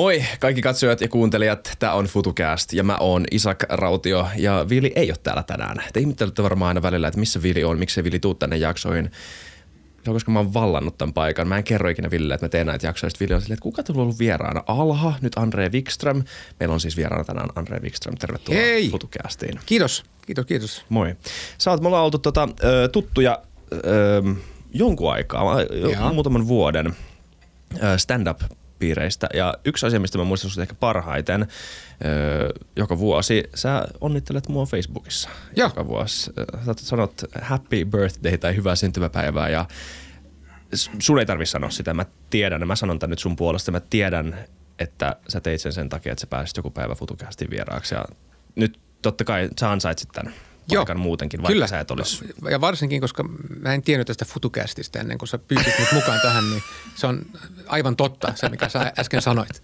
Moi kaikki katsojat ja kuuntelijat, tämä on FutuCast ja mä oon Isak Rautio ja Vili ei ole täällä tänään. Te ihmettelette varmaan aina välillä, että missä Vili on, miksi Vili tuu tänne jaksoihin. Se on koska mä oon vallannut tämän paikan. Mä en kerro ikinä Ville, että mä teen näitä jaksoja. Sitten Ville on silleen, että kuka tuolla on ollut vieraana? Alha, nyt Andre Wikström. Meillä on siis vieraana tänään Andre Wikström. Tervetuloa Hei. FutuCastiin. Kiitos, kiitos, kiitos. Moi. Sä oot, me ollaan oltu tota, ö, tuttuja ö, jonkun aikaa, jo- muutaman vuoden stand-up piireistä. Ja yksi asia, mistä mä muistan sut ehkä parhaiten ö, joka vuosi, sä onnittelet mua Facebookissa Joo. joka vuosi. Sä sanot happy birthday tai hyvää syntymäpäivää ja sun ei tarvi sanoa sitä. Mä tiedän, mä sanon tän nyt sun puolesta. Mä tiedän, että sä teit sen sen takia, että sä pääsit joku päivä FutuCastin vieraaksi. Ja nyt totta kai sä ansaitsit tämän Joo. paikan muutenkin, vaikka Kyllä. sä et olisi. Ja varsinkin, koska mä en tiennyt tästä FutuCastista ennen kuin sä pyysit mut mukaan tähän, niin se on aivan totta se, mikä sä äsken sanoit.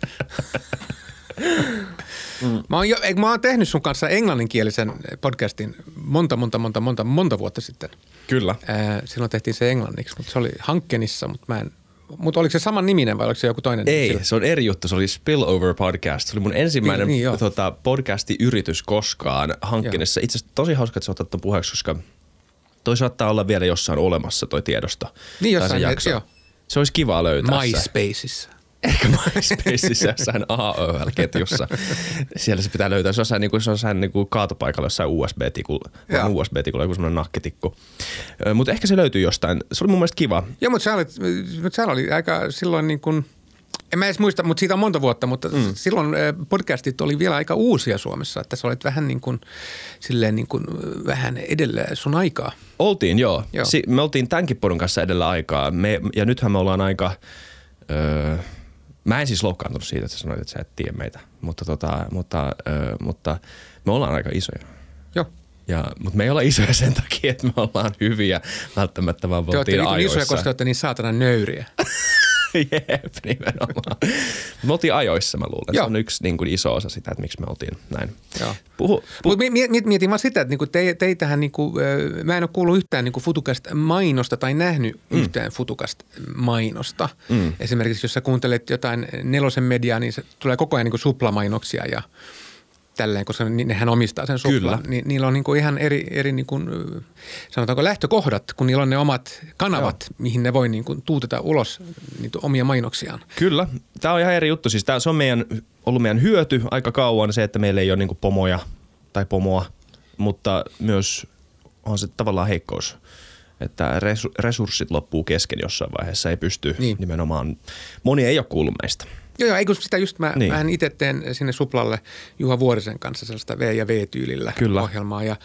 Mä oon, jo, mä oon tehnyt sun kanssa englanninkielisen podcastin monta, monta, monta, monta, monta vuotta sitten. Kyllä. Ää, silloin tehtiin se englanniksi, mutta se oli Hankkenissa, mutta mä en, mutta oliko se saman niminen vai oliko se joku toinen? Ei, Sillä- se on eri juttu. Se oli Spillover Podcast. Se oli mun ensimmäinen Niin, niin, tota, podcasti-yritys koskaan hankkeessa. Itse asiassa tosi hauska, että sä otat puheeksi, koska toi saattaa olla vielä jossain olemassa toi tiedosto. Niin, jossain, se jakso. joo. Se olisi kiva löytää se. Ehkä MySpaceissa jossain AOL-ketjussa. Siellä se pitää löytää. Se on jossain, niin kuin, se on jossain niin kuin kaatopaikalla jossain USB-tikulla. Joo. USB-tikulla, joku semmoinen nakkitikku. Mutta ehkä se löytyy jostain. Se oli mun mielestä kiva. Joo, mutta sä mutta sä oli aika silloin niin kuin, en mä edes muista, mutta siitä on monta vuotta, mutta mm. silloin podcastit oli vielä aika uusia Suomessa, että sä olit vähän niin kuin, silleen niin kuin, äh, vähän edellä sun aikaa. Oltiin, joo. Joo. Si- me oltiin tämänkin porun kanssa edellä aikaa. Me, ja nythän me ollaan aika... Öö, mä en siis loukkaantunut siitä, että sä sanoit, että sä et tiedä meitä. Mutta, tota, mutta, öö, mutta me ollaan aika isoja. Joo. Ja, mutta me ei olla isoja sen takia, että me ollaan hyviä. Välttämättä vaan Te olette oltiin niin isoja, koska te olette niin saatana nöyriä. Jep, nimenomaan. me oltiin ajoissa, mä luulen. Se Joo. on yksi niin kuin, iso osa sitä, että miksi me oltiin näin. Joo. Puhu, Mutta mietin vaan sitä, että niinku te, teitähän, niinku, mä en ole kuullut yhtään niinku Futukast mainosta tai nähnyt mm. yhtään Futukast mainosta. Mm. Esimerkiksi jos sä kuuntelet jotain nelosen mediaa, niin se tulee koko ajan niinku suplamainoksia ja tälleen, koska nehän omistaa sen suplan. Kyllä. Ni, niillä on niinku ihan eri, eri niinku, ö, sanotaanko lähtökohdat, kun niillä on ne omat kanavat, Joo. mihin ne voi niinku tuuteta ulos niitä omia mainoksiaan. Kyllä. Tämä on ihan eri juttu. Siis tämä, se on meidän, ollut meidän hyöty aika kauan se, että meillä ei ole niinku pomoja tai pomoa, mutta myös on se tavallaan heikkous, että resu- resurssit loppuu kesken jossain vaiheessa, ei pysty niin. Niin. nimenomaan. Moni ei ole kuullut meistä. Joo, joo, eikö sitä just mä, Niin. mähän itse teen sinne Suplalle Juha Vuorisen kanssa sellaista V- ja V-tyylillä Kyllä. ohjelmaa. Ja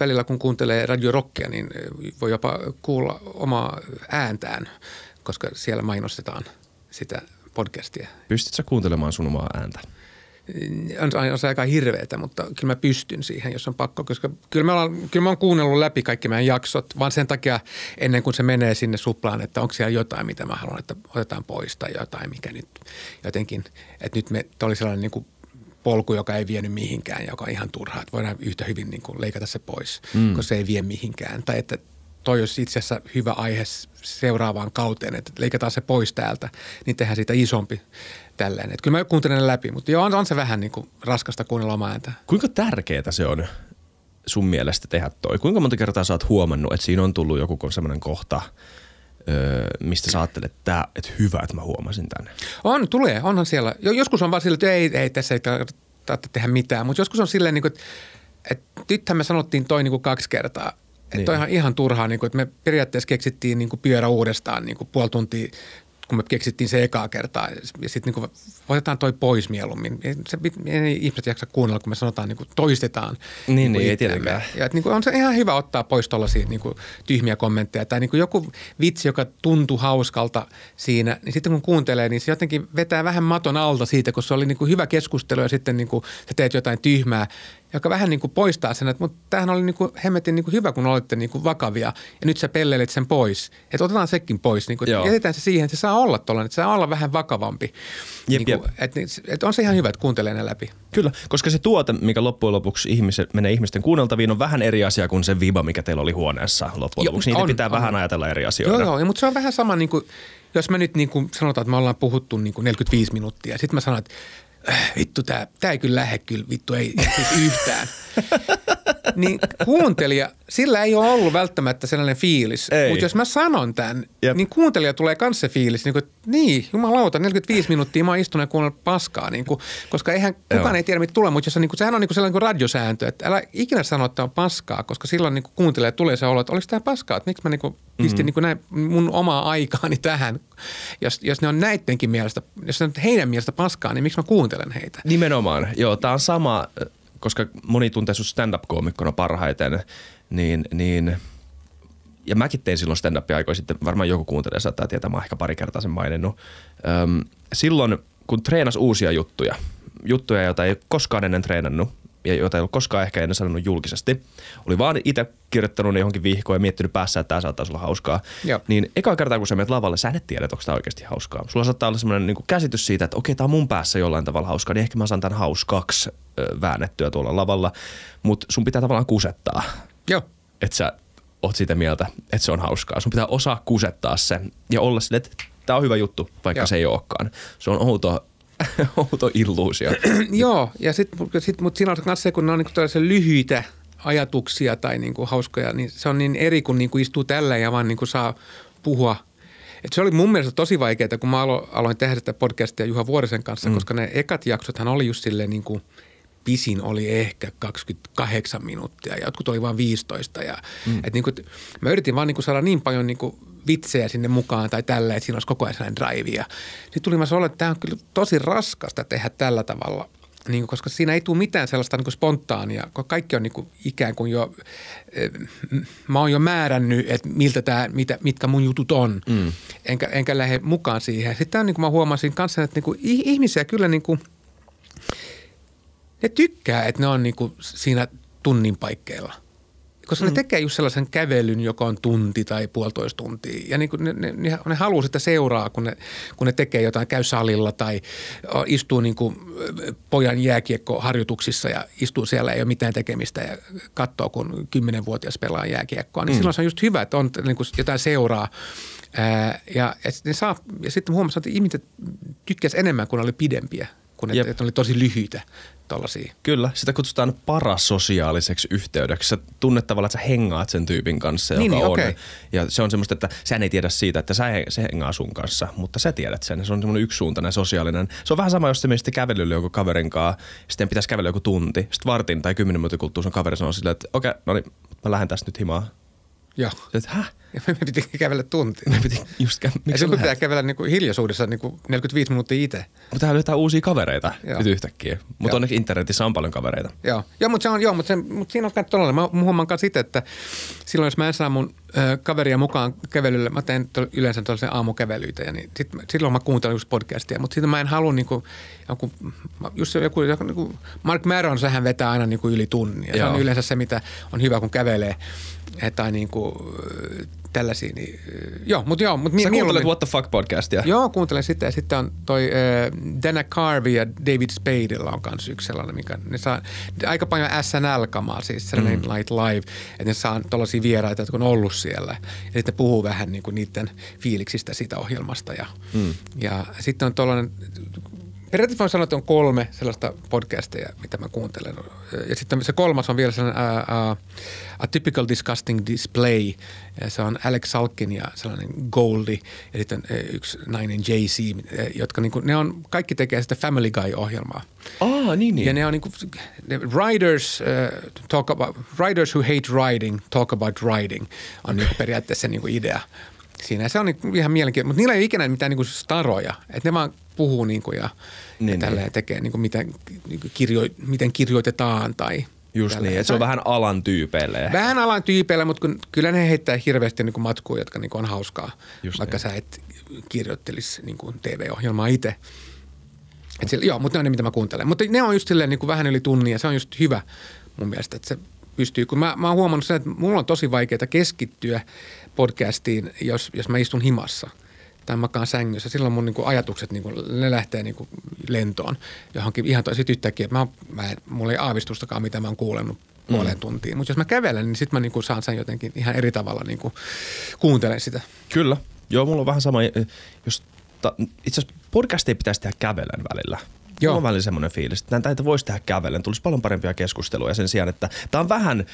välillä kun kuuntelee Radio Rockia, niin voi jopa kuulla omaa ääntään, koska siellä mainostetaan sitä podcastia. Pystytkö sä kuuntelemaan sun omaa ääntä? On, on se aika hirveetä, mutta kyllä mä pystyn siihen, jos on pakko, koska kyllä mä, olen, kyllä mä oon kuunnellut läpi kaikki meidän jaksot, vaan sen takia ennen kuin se menee sinne suplaan, että onko siellä jotain, mitä mä haluan, että otetaan pois tai jotain, mikä nyt jotenkin, että nyt me, oli sellainen niin kuin polku, joka ei vienyt mihinkään, joka on ihan turhaa, että voidaan yhtä hyvin niin kuin leikata se pois, mm. koska se ei vie mihinkään. Tai että toi olisi itse asiassa hyvä aihe seuraavaan kauteen, että leikataan se pois täältä, niin tehdään siitä isompi tälleen. Että kyllä mä kuuntelen ne läpi, mutta joo, on, on se vähän niin kuin raskasta kuunnella omaa ääntä. Kuinka tärkeää se on sun mielestä tehdä toi? Kuinka monta kertaa sä oot huomannut, että siinä on tullut joku semmoinen kohta, öö, mistä sä ajattelet, että, tää, että hyvä, että mä huomasin tänne? On, tulee, onhan siellä. Jo, joskus on vaan silleen, että ei, ei tässä ei tarvitse tehdä mitään, mutta joskus on silleen, niin kuin, että, että nythän me sanottiin toi niin kuin kaksi kertaa. Että Niin. toi on ihan turhaa, niin kuin, että me periaatteessa keksittiin niin kuin pyörä uudestaan niin kuin puoli tuntia kun me keksittiin se ekaa kertaa. Ja sitten niin otetaan toi pois mieluummin. Se, ei ihmiset jaksa kuunnella, kun me sanotaan, niin kuin toistetaan. Niin, niin, niin, ei tietenkään. Ja että niin kuin on se ihan hyvä ottaa pois tuollaisia niin kuin tyhmiä kommentteja. Tai niin kuin joku vitsi, joka tuntuu hauskalta siinä, niin sitten kun kuuntelee, niin se jotenkin vetää vähän maton alta siitä, kun se oli niin kuin hyvä keskustelu ja sitten niin kuin sä teet jotain tyhmää, joka vähän niin kuin poistaa sen, että mutta tämähän oli niin kuin hemmetin niin kuin hyvä, kun olitte niin kuin vakavia ja nyt sä pelleilet sen pois. Että otetaan sekin pois, niin kuin, Joo. jätetään se siihen, että se saa olla tuollainen, että se saa olla vähän vakavampi. Jep, niin kuin, jep. että, että on se ihan hyvä, että kuuntelee ne läpi. Kyllä, koska se tuote, mikä loppujen lopuksi ihmiset, menee ihmisten kuunneltaviin, on vähän eri asia kuin se viba, mikä teillä oli huoneessa loppujen Joo, lopuksi. Niitä on, pitää on. vähän ajatella eri asioita. Joo, joo, mutta se on vähän sama niin kuin jos mä nyt niin kuin sanotaan, että me ollaan puhuttu niin kuin 45 minuuttia. Sitten mä sanon, että vittu, tämä, tämä ei kyllä lähde kyllä, vittu, ei, ei siis yhtään. niin kuuntelija, sillä ei ole ollut välttämättä sellainen fiilis. Mutta jos mä sanon tämän, Jep. niin kuuntelija tulee kanssa se fiilis, niin, kuin, niin, jumalauta, 45 minuuttia mä oon istunut ja kuunnellut paskaa. Niin kuin, koska eihän kukaan Joo. ei tiedä, mitä tulee, mutta jos, niin kuin, sehän on niin kuin sellainen kuin radiosääntö, että älä ikinä sano, että on paskaa, koska silloin niin kuin kuuntelija tulee se olo, että oliko tämä paskaa, että miksi mä niin kuin pistin mm-hmm. niin kuin näin mun omaa aikaani tähän. Jos, jos ne on näittenkin mielestä, jos ne on heidän mielestä paskaa, niin miksi mä kuuntelen heitä? Nimenomaan. Joo, tämä on sama, koska moni tuntee sut stand-up-koomikkona parhaiten, niin, niin ja mäkin tein silloin stand-upia aikoja sitten, varmaan joku kuuntelee saattaa tietää, mä oon ehkä pari kertaa sen maininnut. Öm, silloin, kun treenas uusia juttuja, juttuja, joita ei koskaan ennen treenannut, ja joita ei ole koskaan ehkä ennen sanonut julkisesti, oli vaan itse kirjoittanut johonkin vihkoon ja miettinyt päässä, että tämä saattaisi olla hauskaa. Joo. Niin eka kertaa, kun sä menet lavalle, sä et tiedä, että onko tämä oikeasti hauskaa. Sulla saattaa olla semmoinen niin käsitys siitä, että okei, tämä on mun päässä jollain tavalla hauskaa, niin ehkä mä saan tämän hauskaksi väännettyä tuolla lavalla. Mutta sun pitää tavallaan kusettaa, Joo. että sä oot sitä mieltä, että se on hauskaa. Sun pitää osaa kusettaa se ja olla sille, että tämä on hyvä juttu, vaikka Joo. se ei olekaan. Se on outo, outo illuusio. Joo, ja sitten sit, mutta siinä on myös se, kun ne on niinku tällaisia lyhyitä ajatuksia tai niinku hauskoja, niin se on niin eri, kun niinku istuu tällä ja vaan niinku saa puhua. Et se oli mun mielestä tosi vaikeaa, kun mä alo, aloin tehdä sitä podcastia Juha Vuorisen kanssa, mm. koska ne ekat jaksothan oli just silleen niin kuin pisin oli ehkä 28 minuuttia ja jotkut oli vain 15. Ja, mm. et niin kuin, mä yritin vaan niin kuin saada niin paljon niin kuin vitsejä sinne mukaan tai tällä, että siinä olisi koko ajan sellainen drive. Ja sitten tuli mä se että tämä on kyllä tosi raskasta tehdä tällä tavalla – niin, koska siinä ei tule mitään sellaista niin spontaania, kun kaikki on niin kuin ikään kuin jo, eh, mä oon jo määrännyt, että miltä tää, mitä, mitkä mun jutut on, mm. enkä, enkä lähde mukaan siihen. Sitten on, niin kuin mä huomasin kanssa, että niin kuin ihmisiä kyllä niin kuin, ne tykkää, että ne on niin kuin siinä tunnin paikkeilla. Koska mm. ne tekee just sellaisen kävelyn, joka on tunti tai puolitoista tuntia. Ja niin kuin ne, ne, ne, ne haluaa sitä seuraa, kun ne, kun ne tekee jotain, käy salilla tai istuu niin kuin pojan jääkiekkoharjoituksissa ja istuu siellä, ei ole mitään tekemistä ja katsoo, kun kymmenenvuotias pelaa jääkiekkoa. Niin mm. silloin se on just hyvä, että on niin kuin jotain seuraa. Ää, ja, ja, ne saa, ja sitten huomasin, että ihmiset tykkäsivät enemmän, kun ne oli pidempiä, kun ne, että ne oli tosi lyhyitä tollaisia. Kyllä, sitä kutsutaan parasosiaaliseksi yhteydeksi. Sä tunnet tavallaan, että sä hengaat sen tyypin kanssa, Niin, joka niin, on. okei. Ja se on semmoista, että sä ei tiedä siitä, että sä se hengaa sun kanssa, mutta sä tiedät sen. Se on semmoinen yksisuuntainen sosiaalinen. Se on vähän sama, jos te menisitte kävelylle joku kaverin kanssa, sitten pitäisi kävellä joku tunti. Sitten vartin tai kymmenen minuutin kuluttua sun kaveri sanoo silleen, että okei, no niin, mä lähden tästä nyt himaan. Joo. Että häh? Ja me piti kävellä tunti. Me piti just kä- Ja miksi sun sä pitää kävellä niinku hiljaisuudessa niinku 45 minuuttia itse. Mutta täällä löytää uusia kavereita Joo. nyt yhtäkkiä. Mutta Joo. onneksi internetissä on paljon kavereita. Joo, joo mutta, se on, joo, mutta, se, mutta siinä on myös tollainen. Mä huomaan myös sitä, että silloin jos mä en saa mun ö, kaveria mukaan kävelylle, mä teen to, yleensä tällaisia aamukävelyitä ja niin, sit, silloin mä kuuntelen just podcastia, mutta sitten mä en halua niinku, joku, just se joku, joku niinku, Mark Maron, sehän vetää aina niinku yli tunnin ja se Joo. on yleensä se, mitä on hyvä, kun kävelee tai niinku ö, tällaisia, niin ö, joo, mutta joo, mutta Sä kuuntelet What the Fuck podcastia? Joo, kuuntelen sitä. Ja sitten on toi äh, Dana Carvey ja David Spadella on kanssa yksi sellainen, mikä ne saa aika paljon SNL-kamaa, siis sellainen mm. Light Live, että ne saa tuollaisia vieraita, jotka on ollut siellä. Ja sitten puhuu vähän niin kuin niiden fiiliksistä siitä ohjelmasta. Ja, mm. ja sitten on tuollainen, periaatteessa voin sanoa, että on kolme sellaista podcasteja, mitä mä kuuntelen. Ja sitten se kolmas on vielä sellainen uh, uh, A Typical Disgusting Display. Ja se on Alex Salkin ja sellainen Goldie ja sitten yksi nainen JC, jotka niinku, ne on, kaikki tekee sitä Family Guy-ohjelmaa. Aa, niin niin. Ja ne on niinku, ne riders, uh, talk about, riders who hate riding talk about riding on niinku periaatteessa niinku idea siinä. Ja se on niinku ihan mielenkiintoista, mutta niillä ei ole ikinä mitään niinku staroja, että ne vaan puhuu niinku ja, Niin, ja tälleen niin. tekee niinku mitä, niinku kirjo, miten kirjoitetaan tai Just niin, että se on vähän alan tyypeille. Vähän alan tyypeillä, mutta kun, kyllä ne heittää hirveästi niin matkuja, jotka niin on hauskaa, Just vaikka niin. sä et kirjoittelisi niin TV-ohjelmaa itse. Et sillä, joo, mutta ne on ne, mitä mä kuuntelen. Mutta ne on just silleen niin kuin vähän yli tunnin ja se on just hyvä mun mielestä, että se pystyy. Kun mä, mä oon huomannut sen, että mulla on tosi vaikeaa keskittyä podcastiin, jos, jos mä istun himassa tai makaan sängyssä. Silloin mun niin kuin ajatukset, niin kuin, ne lähtee niin kuin lentoon johonkin ihan tosi yhtäkkiä. Mä, mä mulla ei aavistustakaan, mitä mä oon kuullut puoleen mm. tuntiin. Mutta jos mä kävelen, niin sitten mä niin kuin saan sen jotenkin ihan eri tavalla niin kuin kuuntelen sitä. Kyllä. Joo, mulla on vähän sama, jos ta, itse asiassa podcastia pitäisi tehdä kävellen välillä. Joo. Mulla on välillä semmoinen fiilis, että näitä voisi tehdä kävellen. Tulisi paljon parempia keskusteluja sen sijaan, että tämä on vähän,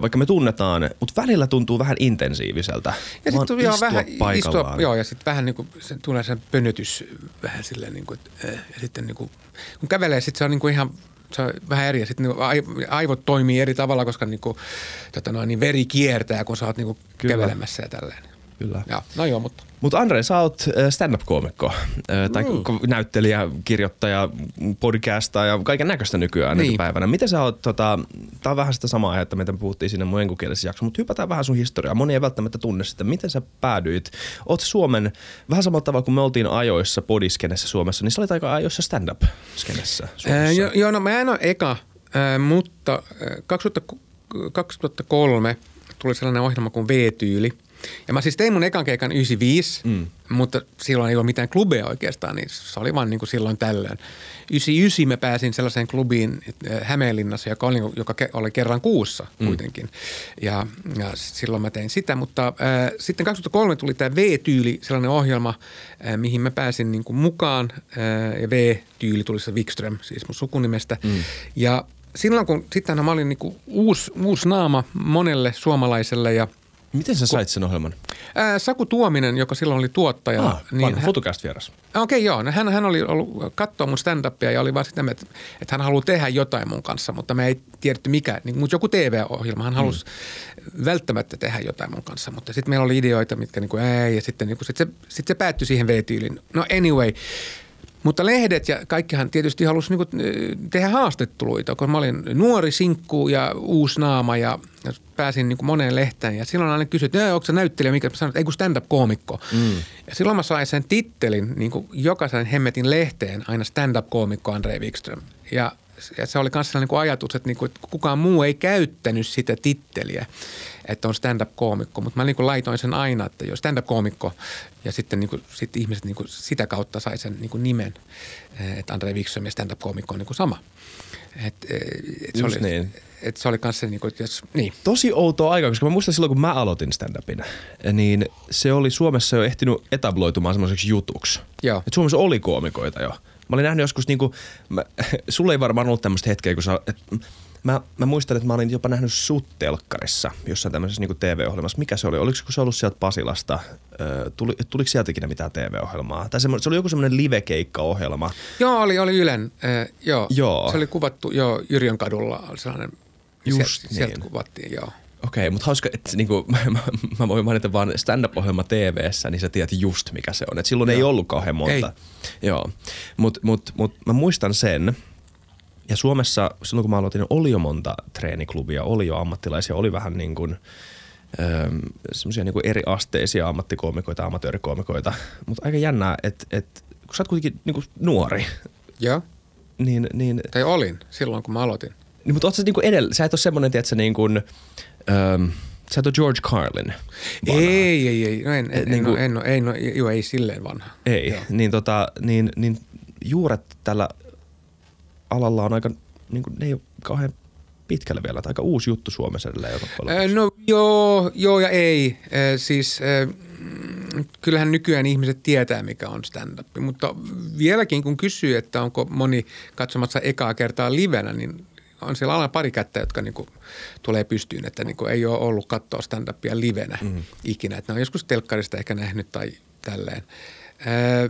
vaikka me tunnetaan, mutta välillä tuntuu vähän intensiiviseltä. Ja sitten istua vähän paikallaan. istua, joo, ja sitten vähän niin kuin, se tulee sen pönötys vähän silleen niin kuin, että, ja sitten niin kuin, kun kävelee, sitten se on niin kuin ihan se on vähän eri sitten niin aivot toimii eri tavalla, koska niin kuin, tota noin, niin veri kiertää, kun sä oot niin kuin kävelemässä ja tälleen. Kyllä. Ja, no joo, mutta Mutta Andre, sä oot ö, stand-up-koomikko, ö, tai ko- näyttelijä, kirjoittaja, podcasta ja kaiken näköistä nykyään Niin. nykypäivänä. Miten sä oot, tota, tää on vähän sitä samaa aihetta, mitä me puhuttiin siinä mun enkukielisessä jaksossa, mutta hypätään vähän sun historiaa. Moni ei välttämättä tunne sitä. Miten sä päädyit? Oot Suomen, vähän samalla tavalla kuin me oltiin ajoissa podiskenessä Suomessa, niin sä olit aika ajoissa stand-up-skenessä Suomessa. Ää, joo, no mä en ole eka, ää, mutta ää, 2000, 2003 tuli sellainen ohjelma kuin V-tyyli. Ja mä siis tein mun ekan keikan 95, mm. mutta silloin ei ole mitään klubeja oikeastaan, niin se oli vaan niin kuin silloin tällöin. 99 mä pääsin sellaiseen klubiin ää, Hämeenlinnassa, joka oli, joka oli kerran kuussa kuitenkin. Ja, ja silloin mä tein sitä, mutta ää, sitten 2003 tuli tämä V-tyyli, sellainen ohjelma, ää, mihin mä pääsin niin kuin mukaan. Ää, ja V-tyyli tuli se Wikström, siis mun sukunimestä. Mm. Ja silloin kun, sittenhän mä olin niin kuin uusi, uusi naama monelle suomalaiselle ja Miten sä sait sen ohjelman? ää, Saku Tuominen, joka silloin oli tuottaja. Ah, niin hän, Futucast vieras. Okei, okay, joo. No, hän, hän oli ollut katsoa mun stand-upia ja oli vaan sitä, että, että hän haluaa tehdä jotain mun kanssa, mutta me ei tiedetty mikä. Niin, mutta joku TV-ohjelma, hän halusi mm. välttämättä tehdä jotain mun kanssa. Mutta sitten meillä oli ideoita, mitkä niin kuin ei, ja sitten niin kuin, sit se, sit se päättyi siihen V-tyyliin. No anyway, mutta lehdet ja kaikkihan tietysti halusi niinku tehdä haastatteluita, kun mä olin nuori sinkku ja uusi naama ja ja pääsin niinku moneen lehteen. Ja silloin aina kysyt, että onko se näyttelijä, mikä mä sanoin, että ei kun stand-up-koomikko. Mm. Ja silloin mä sain sen tittelin niinku jokaisen hemmetin lehteen aina stand-up-koomikko Andrei Wikström. Ja ja se oli myös sellainen ajatus, että, niinku, että kukaan muu ei käyttänyt sitä titteliä, että on stand-up-koomikko. Mutta mä niinku laitoin sen aina, että jos stand-up-koomikko ja sitten niinku, sit ihmiset niinku sitä kautta sai sen niinku nimen, eh, että Andrei Wikström ja stand-up-koomikko on niinku sama. Et, eh, et se, Just oli, niin. et se oli kanssa niinku, että jos, niin. tosi outoa aikaa, koska mä muistan silloin, kun mä aloitin stand-upin, niin se oli Suomessa jo ehtinyt etabloitumaan semmoiseksi jutuksi. Joo. Et Suomessa oli koomikoita jo. Mä olin nähnyt joskus niinku, mä, sulla ei varmaan ollut tämmöistä hetkeä, kun sä, et, mä, mä muistan, että mä olin jopa nähnyt sut telkkarissa jossain tämmöisessä niinku TV-ohjelmassa. Mikä se oli? Oliko se ollut sieltä Pasilasta? Tuli, tuliko sieltä ikinä mitään TV-ohjelmaa? Tai semmo, se oli joku semmoinen live-keikka-ohjelma. Joo, oli, oli Ylen. Äh, joo. Joo. Se oli kuvattu jo Yrjön kadulla. Oli sellainen, Just sieltä, sieltä niin. kuvattiin, joo. Okei, mutta hauska, että niinku, mä, mä, mä voin mainita vaan stand-up-ohjelma TV-ssä, niin sä tiedät just mikä se on. Et silloin Joo. ei ollut kauhean monta. Ei. Joo, mutta mut, mut, mä muistan sen, ja Suomessa silloin kun mä aloitin, oli jo monta treeniklubia, oli jo ammattilaisia, oli vähän niin kuin semmoisia niin eri asteisia ammattikoomikoita, amatöörikoomikoita. Mutta aika jännää, että et, kun sä oot kuitenkin niin kuin nuori, Joo. niin, niin Tai olin silloin, kun mä aloitin. niin, mutta sä niinku edellä, sä et ole semmonen, tiedätkö, niin kuin, öm, sä et ole George Carlin. vanha. Ei, ei, ei. No en, en, Et en, niinku- no, en, no, ei, no, joo, ei silleen vanha. Ei, Joo. niin, tota, niin, niin juuret tällä alalla on aika, niin kuin, ne ei ole kauhean pitkälle vielä, tai aika uusi juttu Suomessa edelleen No joo, joo ja ei. Siis kyllähän nykyään ihmiset tietää, mikä on stand-up. Mutta vieläkin kun kysyy, että onko moni katsomassa ekaa kertaa livenä, niin on siellä aina pari kättä, jotka niinku tulee pystyyn, että niinku ei ole ollut katsoa stand-upia livenä mm. ikinä. Että ne on joskus telkkarista ehkä nähnyt tai tälleen. Öö,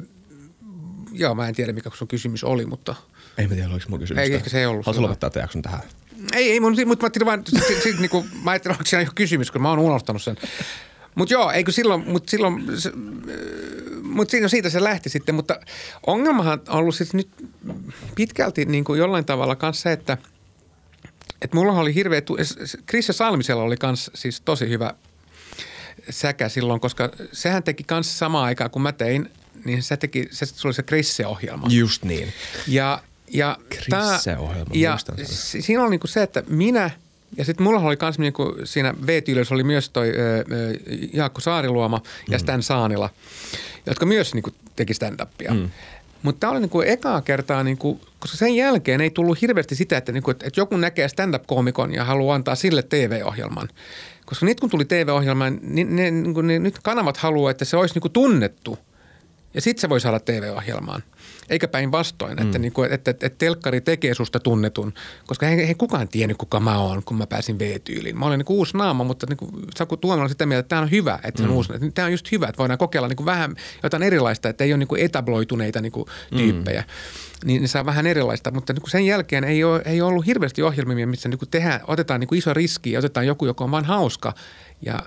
joo, mä en tiedä, mikä sun kysymys oli, mutta – Ei mä tiedä, oliko mun kysymystä. Ei, ehkä se ei ollut sulla. lopettaa tämän jakson tähän? Ei, ei, mun, mutta mä ajattelin vaan, sit, sit, sit, niinku, mä ajattelin, onko siinä joku kysymys, kun mä oon unohtanut sen. Mutta joo, eikö silloin, mutta silloin, mutta siitä, siitä se lähti sitten, mutta ongelmahan on ollut siis nyt pitkälti niin kuin jollain tavalla kanssa se, että että mulla oli hirveä, tu- Krissa Salmisella oli kans siis tosi hyvä säkä silloin, koska sehän teki kans samaan aikaan kuin mä tein, niin se teki, se, se oli se Krisse-ohjelma. Just niin. Ja, ja Krisse-ohjelma, ja siinä oli niinku se, että minä ja sitten mulla oli myös niinku siinä V-tyylissä oli myös toi ö, ö, Jaakko Saariluoma ja Stan Saanila, jotka myös niinku teki stand-upia. Mm. Mutta tämä oli niin kuin ekaa kertaa, niin kuin, koska sen jälkeen ei tullut hirveästi sitä, että, niin kuin, että joku näkee stand-up-koomikon ja haluaa antaa sille TV-ohjelman. Koska nyt kun tuli TV-ohjelma, niin ne, niin kuin, ne, nyt kanavat haluaa, että se olisi niin kuin tunnettu. Ja sitten se voi saada TV-ohjelmaan eikä päinvastoin, mm. että, niin kuin, että, että, että telkkari tekee susta tunnetun, koska ei, ei kukaan tiennyt, kuka mä oon, kun mä pääsin V-tyyliin. Mä olin niin kuin uusi naama, mutta niin kuin, Saku Tuomela sitä mieltä, että tämä on hyvä, että mm. on uusi. Tämä on just hyvä, että voidaan kokeilla niin kuin vähän jotain erilaista, että ei ole niin kuin etabloituneita niin kuin tyyppejä. Mm. Niin ne saa vähän erilaista, mutta niin kuin sen jälkeen ei ole, ei ole ollut hirveästi ohjelmia, missä niin kuin tehdään, otetaan niin kuin iso riski ja otetaan joku, joka on vain hauska ja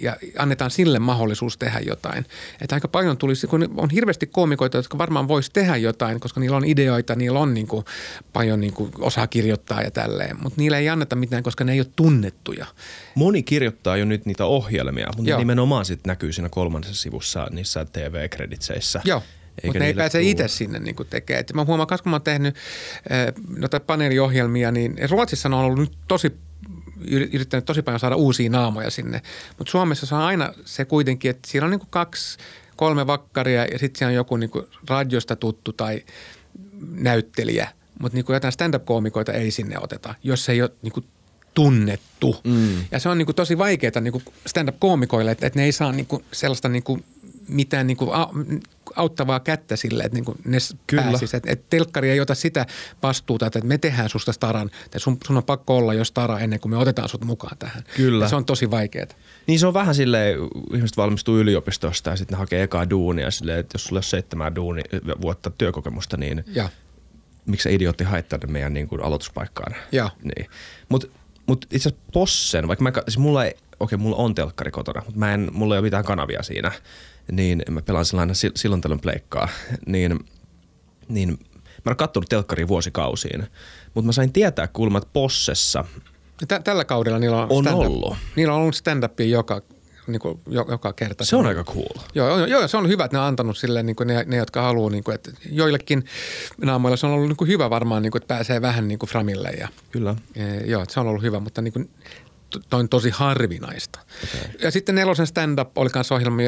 ja annetaan sille mahdollisuus tehdä jotain. Että aika paljon tulisi, kun on hirveästi koomikoita, jotka varmaan voisi tehdä jotain, koska niillä on ideoita, niillä on niin kuin paljon niin kuin osaa kirjoittaa ja tälleen, mutta niillä ei anneta mitään, koska ne ei ole tunnettuja. Moni kirjoittaa jo nyt niitä ohjelmia, mutta Joo. nimenomaan sitten näkyy siinä kolmannessa sivussa niissä TV-kreditseissä. Joo. Mutta ne ei pääse itse sinne niin tekemään. mä huomaan, kun mä oon tehnyt äh, noita paneeliohjelmia, niin Ruotsissa on ollut nyt tosi yrittänyt tosi paljon saada uusia naamoja sinne. Mutta Suomessa on aina se kuitenkin, että siellä on niin kuin kaksi, kolme vakkaria ja sitten siellä on joku niin kuin radiosta tuttu tai näyttelijä. Mutta niin jotain stand-up-koomikoita ei sinne oteta, jos se ei ole niin kuin tunnettu. Mm. Ja se on niin kuin tosi vaikeaa niin stand-up-koomikoille, että, että ne ei saa niin kuin sellaista niin kuin mitään niin kuin auttavaa kättä sille, että niin kuin ne Kyllä. pääsisi. Että, että telkkari ei ota sitä vastuuta, että me tehdään susta staran, että sun, sun on pakko olla jo stara ennen kuin me otetaan sut mukaan tähän. Kyllä. Ja se on tosi vaikeaa. Niin se on vähän silleen, ihmiset valmistuu yliopistosta ja sitten ne hakee ekaa duunia silleen, että jos sulla on seitsemän duuni, vuotta työkokemusta, niin ja. miksi se idiootti haittaa meidän niin kuin aloituspaikkaan. Ja. Niin. Mutta mut itse asiassa Possen, vaikka mä, siis mulla ei, okei, mulla on telkkari kotona, mutta mä en, mulla ei ole mitään kanavia siinä – niin mä pelaan sellainen silloin tällöin pleikkaa, niin, niin mä oon kattonut telkkaria vuosikausiin, mutta mä sain tietää kulmat Possessa. Tä, tällä kaudella niillä on, on stand-up, ollut. Niillä on ollut stand-upia joka, niin kuin, joka kerta. Se on aika cool. Joo, joo, se on hyvä, että ne on antanut sille niin ne, ne, jotka haluaa, niin kuin, että joillekin naamoilla se on ollut niin kuin hyvä varmaan, niin kuin, että pääsee vähän niin kuin framille. Ja, Kyllä. E, joo, se on ollut hyvä, mutta niin kuin, on tosi harvinaista. Okay. Ja sitten nelosen stand-up oli kanssa ohjelma,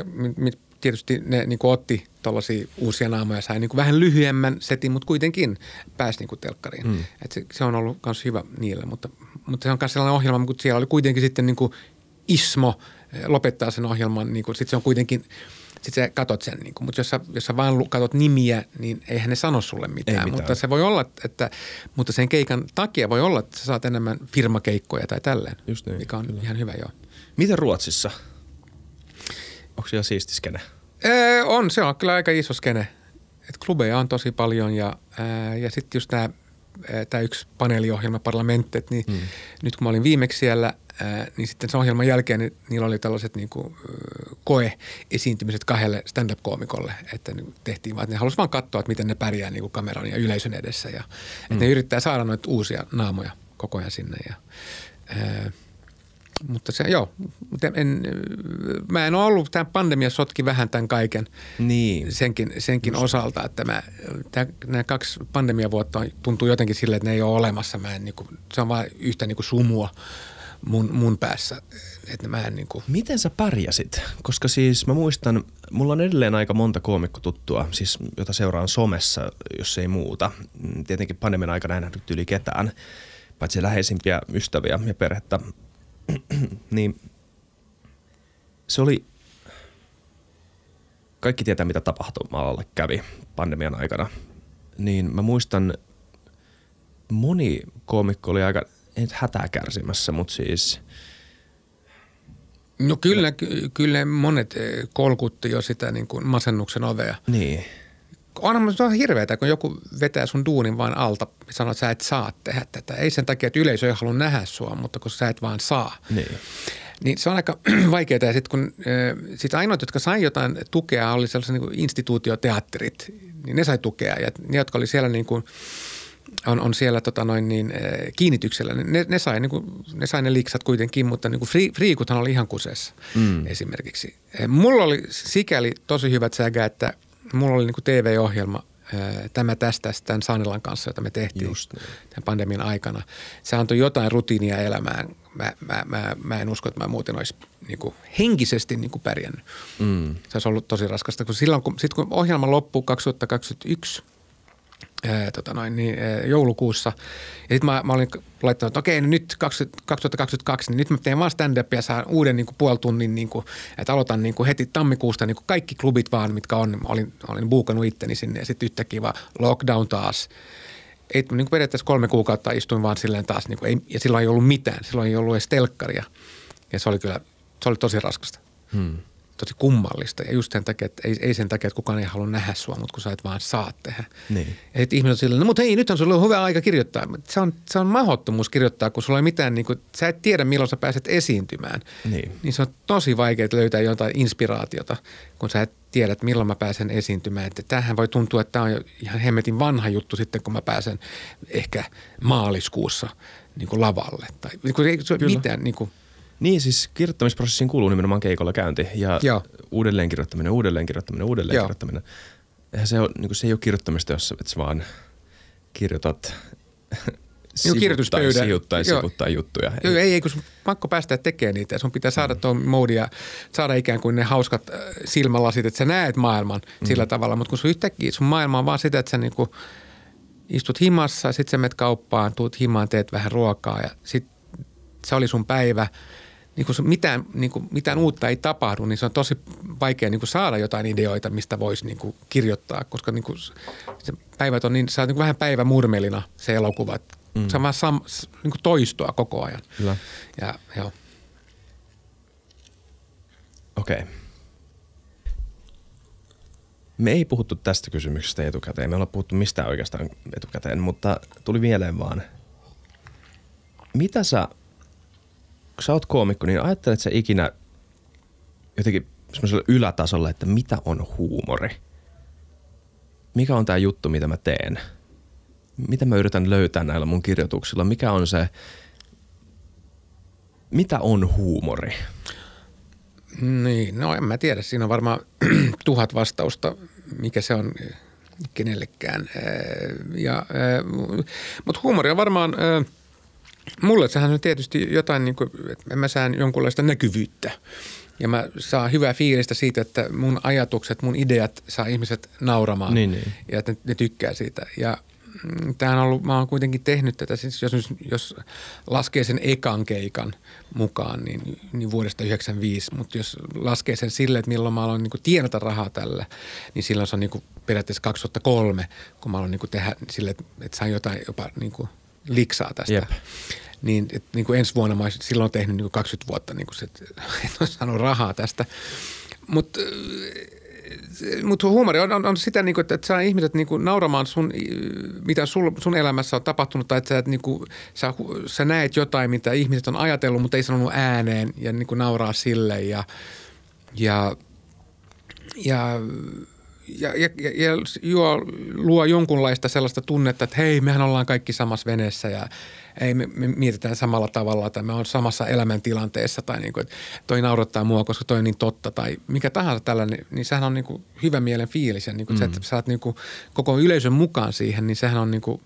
tietysti ne niin kuin otti tuollaisia uusia naamoja, sai niin kuin vähän lyhyemmän setin, mutta kuitenkin pääsi niin kuin telkkariin. Mm. Et se, se, on ollut myös hyvä niille, mutta, mutta se on myös sellainen ohjelma, mutta siellä oli kuitenkin sitten niin kuin Ismo eh, lopettaa sen ohjelman, niin kuin, sitten se on kuitenkin – sitten sä katot sen, niin kuin, mutta jos sä, jos sä vaan katot nimiä, niin eihän ne sano sulle mitään. mitään. Mutta se voi olla, että, mutta sen keikan takia voi olla, että sä saat enemmän firmakeikkoja tai tälleen, Just niin, mikä on kyllä. ihan hyvä joo. Miten Ruotsissa? Onko siellä siisti skene? Ee, on, se on kyllä aika iso skene. Et klubeja on tosi paljon ja, ää, ja sitten just tämä tämä yksi paneeliohjelma Parlamenttet, niin mm. nyt kun mä olin viimeksi siellä, ää, niin sitten sen ohjelman jälkeen niin niillä oli tällaiset niin kuin, koe-esiintymiset kahdelle stand-up-koomikolle, että niin tehtiin vaan, että ne halusivat vaan katsoa, että miten ne pärjää niin kuin kameran ja yleisön edessä ja mm. että ne yrittää saada noita uusia naamoja koko ajan sinne ja ää, mutta se, joo, en, mä en ole ollut, tämä pandemia sotki vähän tämän kaiken niin. senkin, senkin osalta, että mä, tämä, nämä kaksi pandemiavuotta tuntuu jotenkin silleen, että ne ei ole olemassa. Mä en, niin kuin, se on vain yhtä niin kuin sumua mun, mun päässä. Että mä en, niin kuin. Miten sä pärjäsit? Koska siis mä muistan, mulla on edelleen aika monta koomikkotuttua, siis jota seuraan somessa, jos ei muuta. Tietenkin pandemian aikana en nähnyt yli ketään, paitsi läheisimpiä ystäviä ja perhettä niin se oli, kaikki tietää mitä tapahtuma kävi pandemian aikana, niin mä muistan, moni koomikko oli aika, ei nyt hätää kärsimässä, mutta siis – No kyllä, kyllä monet eh, kolkutti jo sitä niin kuin masennuksen ovea. Niin onhan se on hirveätä, kun joku vetää sun duunin vaan alta ja sanoo, että sä et saa tehdä tätä. Ei sen takia, että yleisö ei halua nähdä sua, mutta kun sä et vaan saa. Niin. Niin se on aika vaikeaa. Ja sitten kun sit ainoat, jotka sai jotain tukea, oli sellaisia niin instituutioteatterit, niin ne sai tukea. Ja ne, jotka oli siellä niin kuin, on, on siellä tota noin niin, kiinnityksellä, niin ne, ne, sai, niin kuin, ne sai ne liksat kuitenkin, mutta niin kuin free, friikuthan oli ihan kuseessa mm. esimerkiksi. Mulla oli sikäli tosi hyvät sägä, että – mulla oli niin TV-ohjelma tämä tästä tämän Saanilan kanssa, jota me tehtiin Just niin. tämän pandemian aikana. Se antoi jotain rutiinia elämään. Mä, mä, mä, mä en usko, että mä muuten olisi niin kuin henkisesti niin kuin pärjännyt. Mm. Se olisi ollut tosi raskasta, kun silloin kun, sit kun ohjelma loppui 2021 – tota noin, niin, joulukuussa. Ja sitten mä, mä, olin laittanut, että okei, no nyt 20, 2022, niin nyt mä teen vaan stand-upia ja saan uuden niin kuin, puolitunnin, niin kuin, että aloitan niin kuin, heti tammikuusta niin kuin kaikki klubit vaan, mitkä on. Olin, olin buukannut itteni sinne ja sitten yhtäkkiä vaan lockdown taas. Ei, niin kuin periaatteessa kolme kuukautta istuin vaan silleen taas, niin kuin, ei, ja silloin ei ollut mitään. Silloin ei ollut edes telkkaria. Ja se oli kyllä, se oli tosi raskasta. Hmm tosi kummallista. Ja just sen takia, että ei, ei sen takia, että kukaan ei halua nähdä sua, mutta kun sä et vaan saa tehdä. Niin. Ja sitten ihmiset on silleen, no mutta hei, nyt on sulla hyvä aika kirjoittaa. Se on, se on mahdottomuus kirjoittaa, kun sulla ei mitään, niin kuin, sä et tiedä milloin sä pääset esiintymään. Niin. niin se on tosi vaikea löytää jotain inspiraatiota, kun sä et tiedä, että milloin mä pääsen esiintymään. Että tämähän voi tuntua, että tämä on ihan hemmetin vanha juttu sitten, kun mä pääsen ehkä maaliskuussa niin kuin lavalle. Tai niin kuin, ei se mitään, niin kuin, niin, siis kirjoittamisprosessiin kuuluu nimenomaan keikolla käynti ja Joo. uudelleenkirjoittaminen, uudelleenkirjoittaminen, uudelleenkirjoittaminen. Eihän se, on, niin se ei ole kirjoittamista, jos sä vaan kirjoitat kirjoituspöydän. Sivuttain, sivuttain juttuja. Joo, ei, ei, kun sun pakko päästä tekemään niitä. Sun pitää saada mm. tuon modi ja saada ikään kuin ne hauskat äh, silmälasit, että sä näet maailman mm. sillä tavalla. Mutta kun sun yhtäkkiä sun maailma on vaan sitä, että sä niinku istut himassa, sit sä menet kauppaan, tuut himaan, teet vähän ruokaa ja sit se oli sun päivä – niin kun mitään, niin kun mitään uutta ei tapahdu, niin se on tosi vaikea niin saada jotain ideoita, mistä voisi niin kirjoittaa, koska niin se päivät on niin, sä oot niin vähän päivämurmelina se elokuva. Mm. Se on vaan sam, niin toistoa koko ajan. Kyllä. Ja, joo. Okei. Okay. Me ei puhuttu tästä kysymyksestä etukäteen. Me ollaan puhuttu mistään oikeastaan etukäteen, mutta tuli mieleen vaan. Mitä sä kun sä oot koomikko, niin ajattelet sä ikinä jotenkin semmoisella ylätasolla, että mitä on huumori? Mikä on tämä juttu, mitä mä teen? Mitä mä yritän löytää näillä mun kirjoituksilla? Mikä on se, mitä on huumori? Niin, no en mä tiedä. Siinä on varmaan tuhat vastausta, mikä se on kenellekään. Ja, mutta huumori on varmaan – Mulle sehän on tietysti jotain, niin kuin, että mä saan jonkunlaista näkyvyyttä. Ja mä saan hyvää fiilistä siitä, että mun ajatukset, mun ideat saa ihmiset nauramaan. Niin, niin. Ja että ne tykkää siitä. Ja mm, tämähän on ollut, mä oon kuitenkin tehnyt tätä, siis jos, jos laskee sen ekan keikan mukaan, niin, niin vuodesta 95, mutta jos laskee sen sille, että milloin mä aloin niin tienata rahaa tällä, niin silloin se on niin periaatteessa 2003, kun mä aloin niin tehdä sille, että, että sain jotain jopa niin liksaa tästä. Jep. Niin, et, niin kuin ensi vuonna mä olisin silloin tehnyt niin kuin 20 vuotta, niin kuin se, että en olisi saanut rahaa tästä. Mutta mutta huumori on, on, on sitä, niin kuin, että, että saa ihmiset niin kuin nauramaan sun, mitä sul, sun elämässä on tapahtunut, tai että sä, niin kuin, sä, sä näet jotain, mitä ihmiset on ajatellut, mutta ei sanonut ääneen, ja niin kuin nauraa sille, ja, ja, ja ja, ja, ja juo, luo jonkunlaista sellaista tunnetta, että hei, mehän ollaan kaikki samassa veneessä ja ei, me, me mietitään samalla tavalla tai me on samassa elämäntilanteessa tai niin kuin, että toi naurattaa mua, koska toi on niin totta tai mikä tahansa tällainen, niin, niin sehän on niin kuin hyvä mielen fiilis ja niin kuin mm. se, että saat niin kuin koko yleisön mukaan siihen, niin sehän on niin kuin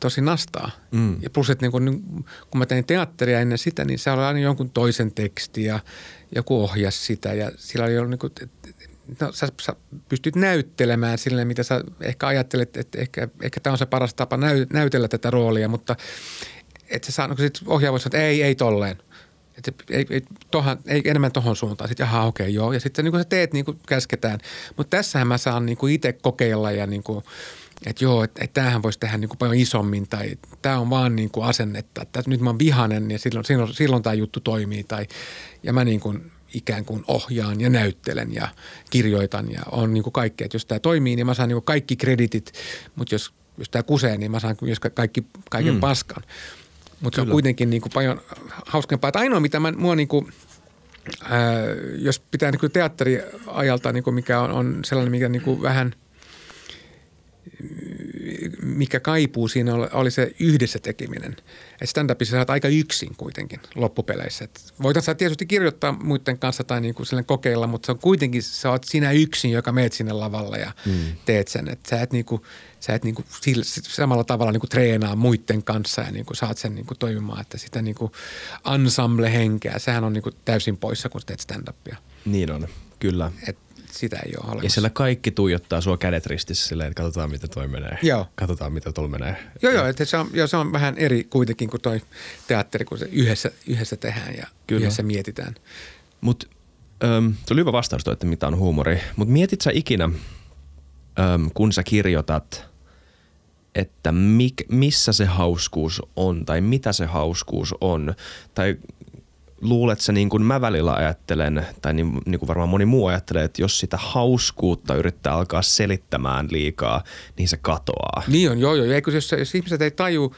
tosi nastaa. Mm. Ja plus, että niin kun, kun mä tein teatteria ennen sitä, niin se oli aina jonkun toisen teksti ja joku ohjasi sitä ja sillä oli niin kuin, no, sä, sä pystyt näyttelemään sille, mitä sä ehkä ajattelet, että ehkä, ehkä tämä on se paras tapa näy, näytellä tätä roolia, mutta että sä saanut sitten ohjaaja että ei, ei tolleen. Että ei, ei, tohan, ei enemmän tohon suuntaan. Sitten jaha, okei, okay, joo. Ja sitten niin sä teet niin kuin käsketään. Mutta tässähän mä saan niin kuin itse kokeilla ja niin kuin, että joo, että, että tämähän voisi tehdä niin kuin paljon isommin tai tämä on vaan niin kuin asennetta. Että nyt mä oon vihanen ja silloin, silloin, silloin tämä juttu toimii. Tai, ja mä niin kuin ikään kuin ohjaan ja näyttelen ja kirjoitan ja on niin kuin kaikkea. Että jos tämä toimii, niin mä saan niin kuin kaikki kreditit, mutta jos, jos tämä kusee, niin mä saan myös kaikki, kaiken mm. paskan. Mutta se on kuitenkin niin kuin paljon hauskempaa. Että ainoa, mitä mä, mua niin kuin, ää, jos pitää niin kuin teatteriajalta, niin kuin mikä on, on sellainen, mikä niin kuin vähän mikä kaipuu siinä oli, oli se yhdessä tekeminen. Et stand-upissa sä oot aika yksin kuitenkin loppupeleissä. voitat sä tietysti kirjoittaa muiden kanssa tai niinku kokeilla, mutta se on kuitenkin, sä oot sinä yksin, joka meet sinne lavalle ja mm. teet sen. Et sä et, niinku, sä et niinku sillä, samalla tavalla niinku treenaa muiden kanssa ja niinku saat sen niinku toimimaan, että sitä niinku ensemble-henkeä, sehän on niinku täysin poissa, kun teet stand-upia. Niin on, kyllä. Et sitä ei ole olemassa. Ja siellä kaikki tuijottaa sua kädet ristissä silleen, että katsotaan mitä toi menee. Joo. Katsotaan mitä tuolla menee. Joo, joo, että se on, joo, se on vähän eri kuitenkin kuin toi teatteri, kun se yhdessä, yhdessä tehdään ja Kyllä. yhdessä mietitään. Mutta tuli hyvä vastaus toi, että mitä on huumori. Mutta mietit sä ikinä, äm, kun sä kirjoitat, että mik, missä se hauskuus on tai mitä se hauskuus on. Tai luulet sä niin kuin mä välillä ajattelen, tai niin, niin kuin varmaan moni muu ajattelee, että jos sitä hauskuutta yrittää alkaa selittämään liikaa, niin se katoaa. Niin on, joo joo. Eikö, jos, jos ihmiset ei taju,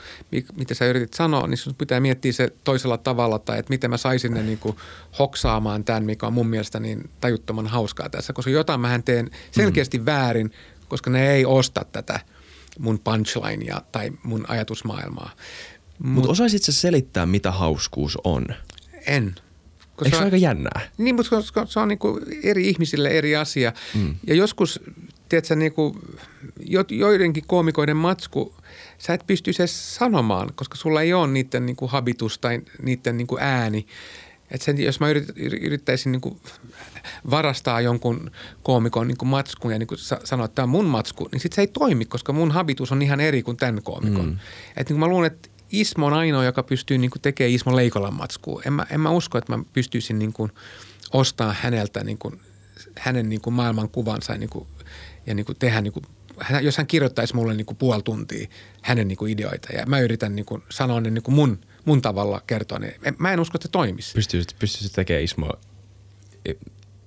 mitä sä yritit sanoa, niin sun pitää miettiä se toisella tavalla, tai että miten mä saisin ne niin kuin hoksaamaan tämän, mikä on mun mielestä niin tajuttoman hauskaa tässä. Koska jotain mähän teen selkeästi mm. väärin, koska ne ei osta tätä mun punchlinea tai mun ajatusmaailmaa. Mutta Mut osaisit sä selittää, mitä hauskuus on? En. Koska Eikö se ole aika jännää? Niin, mutta koska se on niin kuin eri ihmisille eri asia. Mm. Ja joskus, tiedätkö, niin kuin joidenkin koomikoiden matsku, sä et pysty se sanomaan, koska sulla ei ole niiden niin kuin habitus tai niiden niin kuin ääni. Et sen, jos mä yrit, yrittäisin niin kuin varastaa jonkun koomikon niin kuin matskun ja niin kuin sanoa, että tämä on mun matsku, niin sitten se ei toimi, koska mun habitus on ihan eri kuin tämän koomikon. Mm. Et niin kuin mä luulen, että Ismo on ainoa, joka pystyy niin tekemään Ismo Leikolan matskua. En mä, en mä usko, että mä pystyisin niin kuin ostaa häneltä niin kuin, hänen niin kuin maailmankuvansa ja, niin kuin, ja niin kuin tehdä niin kuin, jos hän kirjoittaisi mulle niin kuin puoli tuntia hänen niin kuin ideoita ja mä yritän niin kuin sanoa ne niin kuin mun, mun tavalla kertoa, niin mä en usko, että se toimisi. Pystyisit, pystyisit tekemään Ismo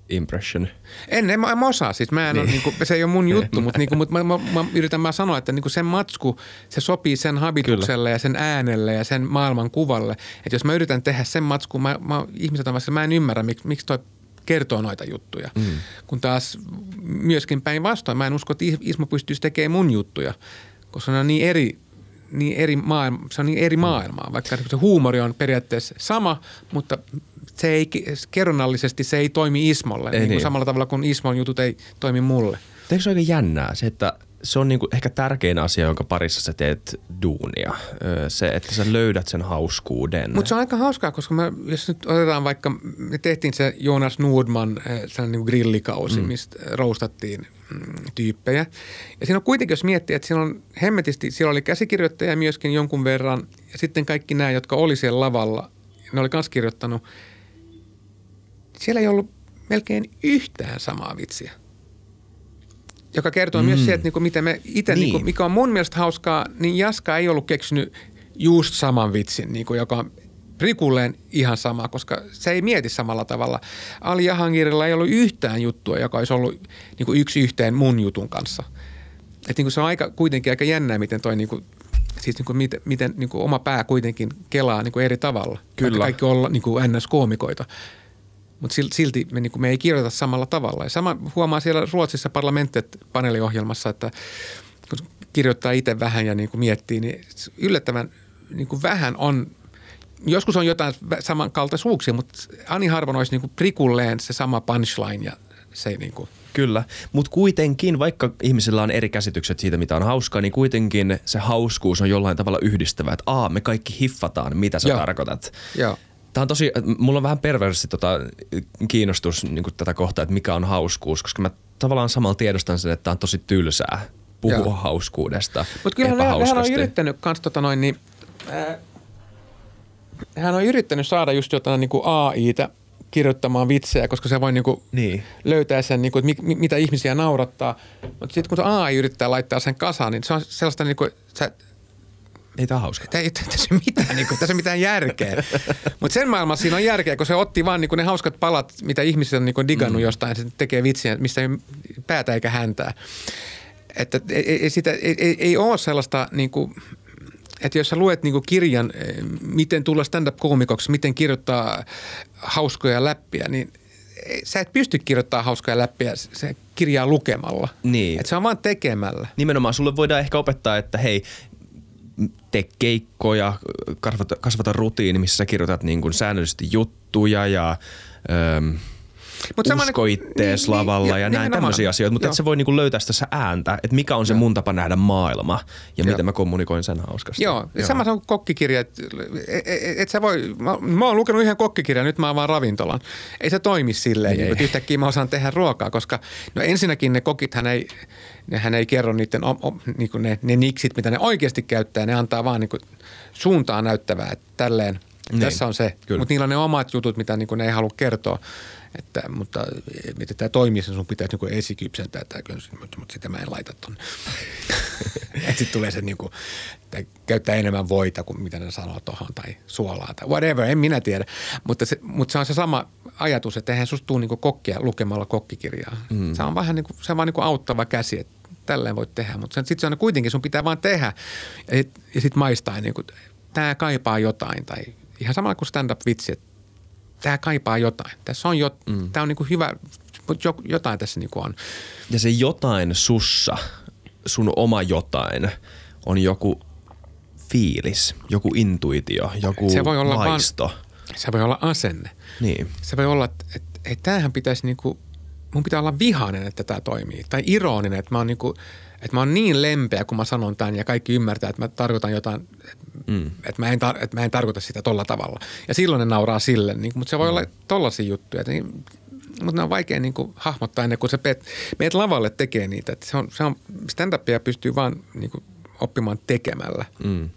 impression? En, en, mä, mä osaa. Siis mä en niin. ole, niin kuin, se ei ole mun juttu, mutta, niin mutta mä, mä, mä, yritän mä sanoa, että niin kuin sen matsku, se sopii sen habitukselle Kyllä. ja sen äänelle ja sen maailman kuvalle. Että jos mä yritän tehdä sen matsku, mä, mä, ihmiset on vasta, mä en ymmärrä, miksi, miksi toi kertoo noita juttuja. Mm. Kun taas myöskin päinvastoin, mä en usko, että Ismo pystyisi tekemään mun juttuja, koska ne on niin eri niin eri maailma, se on niin eri maailmaa, vaikka se huumori on periaatteessa sama, mutta se ei, kerronnallisesti se ei toimi Ismolle, ei niin niin. samalla tavalla kuin Ismon jutut ei toimi mulle. Eikö se aika jännää se, että se on niinku ehkä tärkein asia, jonka parissa sä teet duunia. Se, että sä löydät sen hauskuuden. Mutta se on aika hauskaa, koska mä, jos nyt otetaan vaikka, me tehtiin se Jonas Nordman sellainen niinku grillikausi, mm. mistä roustattiin mm, tyyppejä. Ja siinä on kuitenkin, jos miettii, että siinä on hemmetisti, siellä oli käsikirjoittaja myöskin jonkun verran, ja sitten kaikki nämä, jotka oli siellä lavalla, ne oli myös kirjoittanut – siellä ei ollut melkein yhtään samaa vitsiä. Joka kertoo mm. myös se, että niinku, mitä me itse, niin. niinku, mikä on mun mielestä hauskaa, niin Jaska ei ollut keksinyt just saman vitsin, niinku, joka on prikulleen ihan sama, koska se ei mieti samalla tavalla. Ali Jahangirilla ei ollut yhtään juttua, joka olisi ollut niin kuin yksi yhteen mun jutun kanssa. Et niin kuin se on aika, kuitenkin aika jännää, miten toi niin kuin, siis niin kuin miten, miten niin kuin oma pää kuitenkin kelaa niin kuin eri tavalla. Kyllä. Kaikki olla niin kuin NS-koomikoita mutta silti me, niin me ei kirjoita samalla tavalla. Ja sama huomaa siellä Ruotsissa parlamenttet paneeliohjelmassa, että kun kirjoittaa itse vähän ja niin kuin miettii, niin yllättävän niin kuin vähän on joskus on jotain samankaltaisuuksia, mutta Ani harvoin olisi niin kuin prikulleen se sama punchline ja se niin kuin. Kyllä, mutta kuitenkin, vaikka ihmisillä on eri käsitykset siitä, mitä on hauskaa, niin kuitenkin se hauskuus on jollain tavalla yhdistävä, että aa, me kaikki hiffataan, mitä sä Joo. tarkoitat. Joo. Tämä on tosi, mulla on vähän perversi tota, kiinnostus niin tätä kohtaa, että mikä on hauskuus, koska mä tavallaan samalla tiedostan sen, että tämä on tosi tylsää puhua Joo. hauskuudesta Mutta kyllä hän, hän on yrittänyt kans tota noin, niin, äh, hän on yrittänyt saada just jotain niin kuin AItä kirjoittamaan vitsejä, koska se voi niin kuin niin. löytää sen, niin kuin, että mi, mitä ihmisiä naurattaa. Mutta sitten kun se AI yrittää laittaa sen kasaan, niin se on sellaista, niin kuin, sä ei tämä hauska. Ei, ei tässä mitään, niin kuin, tässä mitään järkeä. Mutta sen maailmassa siinä on järkeä, kun se otti vaan niin ne hauskat palat, mitä ihmiset on niin digannut mm. jostain, se tekee vitsiä, mistä ei päätä eikä häntää. Että ei, ei, sitä, ei, ei, ei ole sellaista niin kuin, että jos sä luet niin kirjan, miten tulla stand-up-koomikoksi, miten kirjoittaa hauskoja läppiä, niin sä et pysty kirjoittamaan hauskoja läppiä se kirjaa lukemalla. Niin. Et se on vaan tekemällä. Nimenomaan sulle voidaan ehkä opettaa, että hei, tee keikkoja, kasvata, kasvata rutiini, missä sä kirjoitat niin kuin säännöllisesti juttuja ja öm, Mut sama usko niinku- ittees niin, lavalla niin, ja näin nimenomaan. tämmöisiä asioita, mutta Joo. et sä voi niin kuin löytää sitä ääntä, että mikä on se mun tapa nähdä maailma ja Joo. miten mä kommunikoin sen hauskasti. Joo, Joo. sama se on kokkikirja. Et, et, et sä voi, mä, mä oon lukenut yhden kokkikirjan, nyt mä avaan ravintolan. Ei se toimi silleen, Ei, niin, ei. että yhtäkkiä mä osaan tehdä ruokaa, koska no ensinnäkin ne kokithan ei, nehän ei kerro niiden, o, o, niin ne, ne niksit, mitä ne oikeasti käyttää, ne antaa vaan niin suuntaa näyttävää, että tälleen, Niin, tässä on se. Mutta niillä on ne omat jutut, mitä niin ne ei halua kertoa. Että, mutta miten tämä toimii, sen sun pitäisi niin esikypsentää tämä könsi, mutta, mutta sitä mä en laita tonne. Sitten tulee se niin kuin, käyttää enemmän voita kuin mitä ne sanoo tuohon tai suolaa tai whatever, en minä tiedä. Mutta se, mutta se on se sama ajatus, että eihän susta tule niin kokkia lukemalla kokkikirjaa. Mm. Se on vähän niin kuin, se on vaan niin auttava käsi, että tälleen voit tehdä. Mutta sitten se on kuitenkin, sun pitää vaan tehdä ja sitten sit maistaa, niin kuin, tämä kaipaa jotain tai ihan samalla kuin stand-up-vitsi, että tämä kaipaa jotain. Tässä on, jo, mm. tämä on niin kuin hyvä, mutta jo, jotain tässä niin kuin on. Ja se jotain sussa, sun oma jotain, on joku fiilis, joku intuitio, joku Se voi olla vaan- vaisto. Se voi olla asenne. Niin. Se voi olla, että, että, että tämähän pitäisi niinku, mun pitää olla vihainen, että tämä toimii. Tai ironinen, että mä oon niinku, että mä oon niin lempeä, kun mä sanon tämän ja kaikki ymmärtää, että mä tarkoitan jotain, mm. että, mä en tar- että mä en tarkoita sitä tolla tavalla. Ja silloin ne nauraa sille, niin, mutta se voi mm. olla tollaisia juttuja. Että niin, mutta ne on vaikea niin kuin, hahmottaa ennen kuin sä meet, meet lavalle tekee niitä. Että se on, se on, stand-upia pystyy vaan niin kuin, oppimaan tekemällä Mm.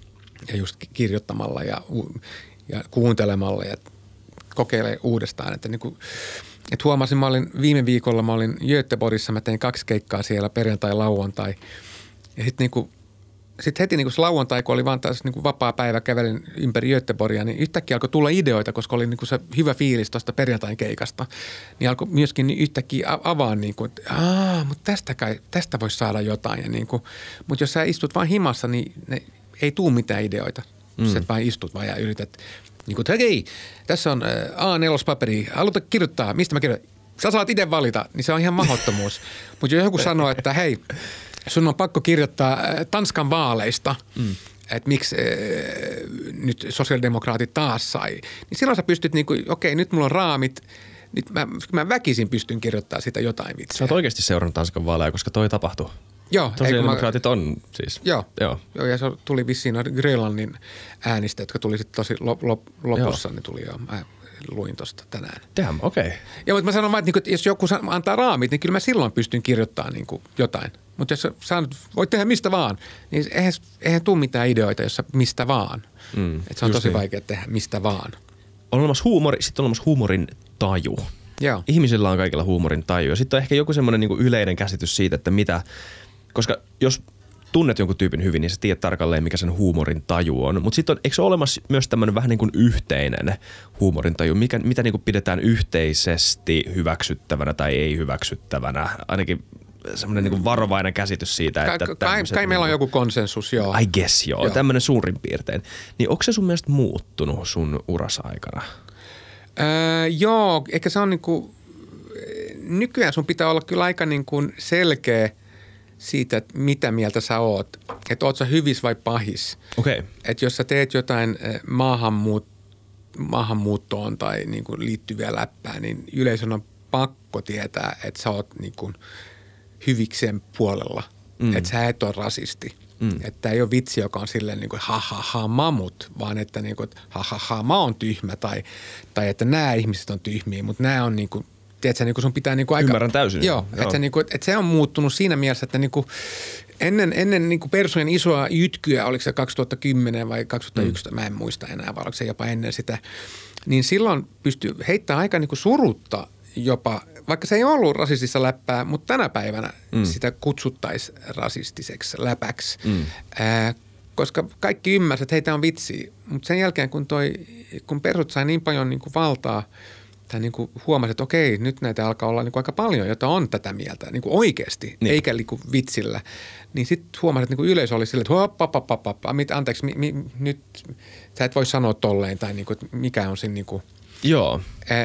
ja just ki- kirjoittamalla ja, ja kuuntelemalla ja kokeilee uudestaan. Että, niin kuin, että huomasin, mä olin viime viikolla, mä olin Göteborgissa, mä tein kaksi keikkaa siellä perjantai, lauantai. Ja sitten niin sit heti niin kuin se lauantai, kun oli vaan taas niin kuin vapaa päivä, kävelin ympäri Göteborgia, niin yhtäkkiä alkoi tulla ideoita, koska oli niin kuin se hyvä fiilis tuosta perjantain keikasta. Niin alkoi myöskin niin yhtäkkiä avaa, niin kuin, että mutta tästä, kai, tästä voisi saada jotain. Ja niin kuin, mutta jos sä istut vaan himassa, niin ne, ei tuu mitään ideoita. Mm. Sä et vaan istut vaan ja yrität, niin kuin, että hei, tässä on ää, A4-paperi, haluta kirjoittaa, mistä mä kirjoitan? Sä saat itse valita, niin se on ihan mahdottomuus. Mutta jos joku sanoo, että hei, sun on pakko kirjoittaa Tanskan vaaleista, mm. että miksi ää, nyt sosiaalidemokraatit taas sai, niin silloin sä pystyt, niin kuin, okei, nyt mulla on raamit, nyt mä, mä väkisin pystyn kirjoittamaan sitä jotain Sä vitsiä. oot oikeasti seurannut Tanskan vaaleja, koska toi tapahtui. Joo, kun mä- Sosiaalidemokraatit on siis. Joo. Joo. Joo, ja se tuli vissiin noita Grönlannin äänistä, jotka tuli sitten tosi lop, lop, lopussa, joo. niin tuli jo, mä luin tosta tänään. Damn, okei. Okay. Joo, mutta mä sanon että, niinku, jos joku antaa raamit, niin kyllä mä silloin pystyn kirjoittamaan niin kuin jotain. Mutta jos sä voit tehdä mistä vaan, niin eihän, eihän tule mitään ideoita, jos sä mistä vaan. Mm, Et se on tosi niin. vaikea tehdä mistä vaan. On olemassa huumori, sitten on olemassa huumorin taju. Joo. Ihmisillä on kaikilla huumorin taju. Ja sitten on ehkä joku semmoinen niinku yleinen käsitys siitä, että mitä, koska jos tunnet jonkun tyypin hyvin, niin sä tiedät tarkalleen, mikä sen huumorin taju on. Mutta sitten on, eikö se ole olemassa myös tämmöinen vähän niin kuin yhteinen huumorin taju, mikä, mitä niin kuin pidetään yhteisesti hyväksyttävänä tai ei hyväksyttävänä? Ainakin semmoinen niin kuin varovainen käsitys siitä, Kai, että kai, tämmöiset kai meillä on niinku- joku konsensus, joo. I guess joo, Joo. tämmöinen suurin piirtein. Niin onko se sun mielestä muuttunut sun urasa aikana? Öö, joo, ehkä se on niin kuin, nykyään sun pitää olla kyllä aika niin kuin selkeä siitä, että mitä mieltä sä oot. Että oot sä hyvis vai pahis. Okay. Että jos sä teet jotain eh, maahanmuut, maahanmuuttoon tai niin kuin liittyviä läppää, niin yleisön on pakko tietää, että sä oot niin kuin hyviksen puolella. Mm. Että sä et ole rasisti. Mm. Että ei ole vitsi, joka on silleen niin kuin ha ha ha mamut, vaan että niin kuin, ha ha ha mä oon tyhmä tai, tai että nämä ihmiset on tyhmiä, mutta nämä on niin kuin, tiedätkö, niin kuin sun pitää niin kuin aika... Ymmärrän täysin. Joo, Joo. Että, se, niin kuin, että se on muuttunut siinä mielessä, että niin kuin ennen, ennen niin kuin Persujen isoa jytkyä, oliko se 2010 vai 2011, mm. mä en muista enää, vai oliko se jopa ennen sitä, niin silloin pystyy heittämään aika niin kuin surutta jopa, vaikka se ei ollut rasistissa läppää, mutta tänä päivänä mm. sitä kutsuttaisiin rasistiseksi läpäksi. Mm. Ää, koska kaikki ymmärsivät, että heitä on vitsi. Mutta sen jälkeen, kun, toi, kun persut sai niin paljon niin kuin valtaa, tai niin kuin huomasi, että okei, nyt näitä alkaa olla niin kuin aika paljon, jota on tätä mieltä niin kuin oikeasti, Niin. eikä niin kuin vitsillä. Niin sitten huomasi, että niin kuin yleisö oli silleen, että hop, hop, hop, hop, hop, mit, anteeksi, mi, mi, nyt sä et voi sanoa tolleen, tai niin kuin, että mikä on siinä niin kuin, Joo.